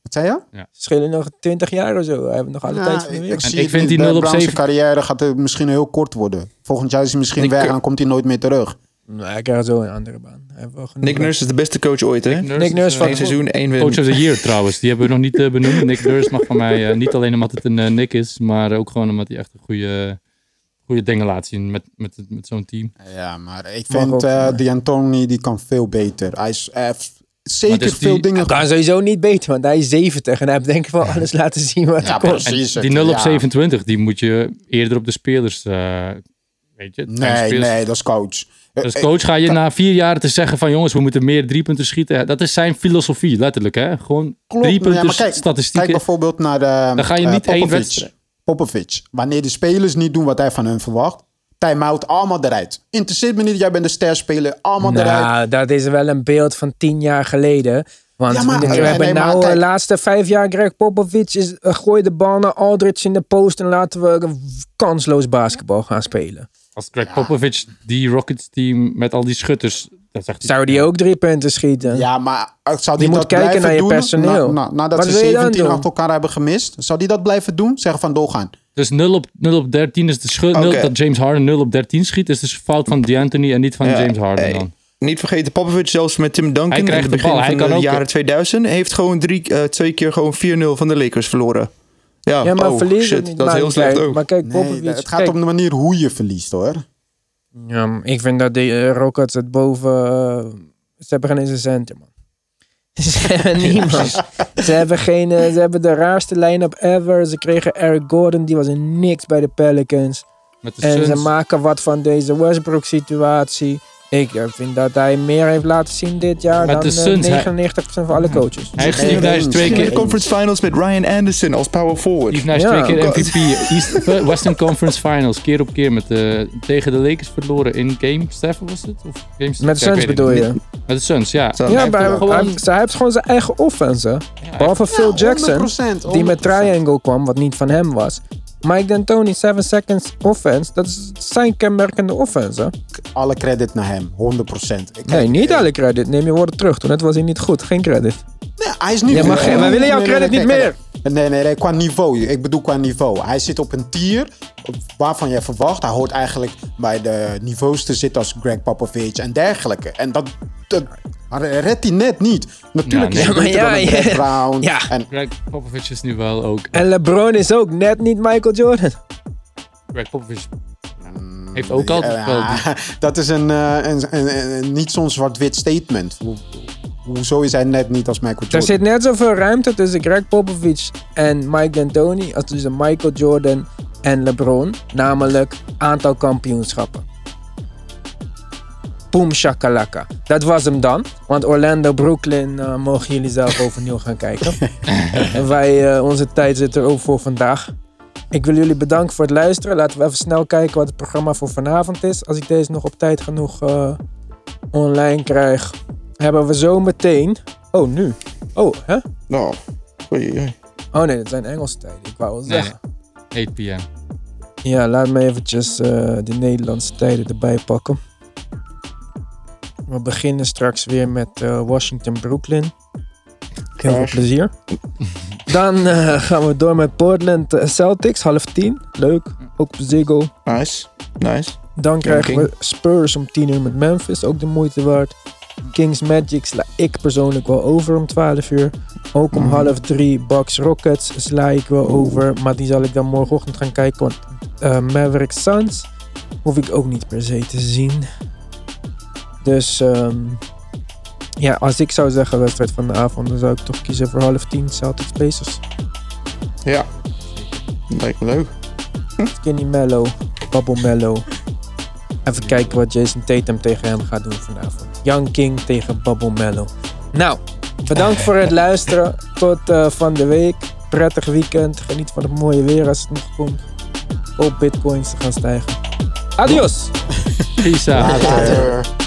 Wat zei je? Schillen nog 20 jaar of zo. Hij heeft nog alle Ja, tijd van de ik, wereld. ik zie ik het vind niet. die Brad 0 op Brown's 7 carrière gaat er misschien heel kort worden. Volgend jaar is hij misschien Nick- weg en komt hij nooit meer terug. Nee, hij krijgt zo een andere baan. Nick Nurse is de beste coach ooit, hè? Nick Nurse, Nick Nurse is, van- eh, Eén seizoen, één win. Coach of the Year trouwens. Die hebben we nog niet eh, benoemd. Nick Nurse mag van mij eh, niet alleen omdat het een eh, Nick is, maar ook gewoon omdat hij echt een goede, goede dingen laat zien met, met, met zo'n team. Ja, maar ik vind eh maar- die Anthony die kan veel beter. Hij is heeft zeker dus die- veel dingen... Hij kan sowieso niet beter, want hij is 70 en hij heeft denk ik wel alles laten zien wat Ja, precies. Die 0 op ja. 27, die moet je eerder op de spelers, eh, weet je. Nee, spelers- nee, dat is coach. Eh, Als eh, coach ga je na vier jaar te zeggen van jongens, we moeten meer drie punten schieten. Dat is zijn filosofie, letterlijk hè. Gewoon Klopt. drie Ja, punten kijk, statistieken. Kijk bijvoorbeeld naar de, Dan ga je niet Popovic. wedstrijd- Popovic. Wanneer de spelers niet doen wat hij van hun verwacht. Time-out, allemaal eruit. Interesseert me niet, jij bent de sterspeler. Allemaal eruit. Nou, dat is wel een beeld van 10 jaar geleden. Want Ja, maar- we, nee, hebben nee, maar nou de laatste vijf jaar Greg Popovich is uh, gooi de bal naar Aldridge in de post en laten we kansloos basketbal gaan spelen. Als Greg Popovich die Rockets team met al die schutters, dat zegt hij, Zou die ook drie punten schieten? Ja, maar eh, zou Je die moet dat kijken blijven naar je doen? personeel. Na- na- nadat Wat ze wil je dan 17 doen? achter elkaar hebben gemist. Zou die dat blijven doen? Zeggen van doorgaan. Dus 0 op, 0 op 13 is de schuld. Nul- Dat James Harden 0 op 13 schiet, is dus fout van D'Antoni en niet van Ja, James Harden hey. dan. Niet vergeten, Popovic zelfs met Tim Duncan Hij in krijgt het de begin bal, hij van kan de ook- jaren 2000 heeft gewoon drie, eh, twee keer gewoon 4-0 van de Lakers verloren. Ja, Ja, maar oh, verliezen shit, niet dat is heel slecht ook. Maar kijk, Nee, Popovich... het gaat kijk, om de manier hoe je verliest hoor. Ja, ik vind dat de eh, Rockets het boven... eh, ze hebben geen center, man. Ze hebben niemand. ze, hebben geen, eh, ze hebben de raarste line-up ever. Ze kregen Eric Gordon, die was een niks bij de Pelicans. Met de En ze maken wat van deze Westbrook-situatie. Ik eh, vind dat hij meer heeft laten zien dit jaar Met dan de eh, Suns, hij- 99% van alle coaches. Hij heeft Steve Nash twee In keer... de conference finals met Ryan Anderson als power forward. Steve Nash Ja. twee keer MVP. East, Western Conference Finals, keer op keer met de, tegen de Lakers verloren in Game 7 was het? Of game Met de Suns bedoel je? Met de Suns, ja. Zo, Ja, hij maar heeft hij, gewoon- hij- hij heeft gewoon zijn eigen offense. Ja, Behalve Phil Jackson, 100%, die met 100%. triangle kwam, wat niet van hem was. Mike D'Antoni, 7 seconds offense. Dat is zijn kenmerkende offense. hè. Alle credit naar hem, 100%. Ik- Nee, niet eh, alle credit. Neem je woorden terug. Toen net was hij niet goed. Geen credit. Nee, hij is niet Ja, maar wij willen jouw credit niet meer. Nee, nee, nee, qua niveau. Ik bedoel qua niveau. Hij zit op een tier waarvan je verwacht. Hij hoort eigenlijk bij de niveaus te zitten als Greg Popovich en dergelijke. En dat, dat redt hij net niet. Natuurlijk Ja, is hij beter Ja, dan een ja, Brown. Ja. En Greg Popovich is nu wel ook... En LeBron is ook net niet Michael Jordan. Greg Popovich heeft ook altijd Ja, wel... die- dat is een, eh, een, een, een- niet zo'n zwart-wit statement. Hoe, hoezo is hij net niet als Michael Er Jordan? zit net zoveel ruimte tussen Greg Popovich en Mike D'Antoni als tussen Michael Jordan en LeBron. Namelijk aantal kampioenschappen. Boom shakalaka. Dat was hem dan. Want Orlando, Brooklyn eh, mogen jullie zelf overnieuw gaan kijken. en wij, eh, onze tijd zit er ook voor vandaag. Ik wil jullie bedanken voor het luisteren. Laten we even snel kijken wat het programma voor vanavond is. Als ik deze nog op tijd genoeg eh, online krijg, hebben we zo meteen. Oh, nu. Oh, hè? Nou, oei, oei. Oh nee, dat zijn Engelse tijden. Ik wou wel Nee, zeggen. 8 p.m. Ja, laat me eventjes eh, de Nederlandse tijden erbij pakken. We beginnen straks weer met eh, Washington-Brooklyn. Heel veel plezier. Dan eh, gaan we door met Portland Celtics, half tien. Leuk, ook op Ziggo. Nice, nice. Dan krijgen we Spurs om 10 uur met Memphis, ook de moeite waard. Kings Magic sla ik persoonlijk wel over om 12 uur. Ook om Mhm. half drie Bucks Rockets sla ik wel over. Maar die zal ik dan morgenochtend gaan kijken. Want eh, Maverick Suns hoef ik ook niet per se te zien. Dus ehm, ja, als ik zou zeggen wedstrijd van de avond, dan zou ik toch kiezen voor half tien Celtics Pacers. Ja, lijkt me leuk. Skinny Mellow, Bubble Mellow. Even kijken wat Jason Tatum tegen hem gaat doen vanavond. Young King tegen Bubble Mellow. Nou, bedankt voor het luisteren. Tot eh, van de week. Prettig weekend. Geniet van het mooie weer als het nog komt. Hoop bitcoins te gaan stijgen. Adios! Peace out. Later.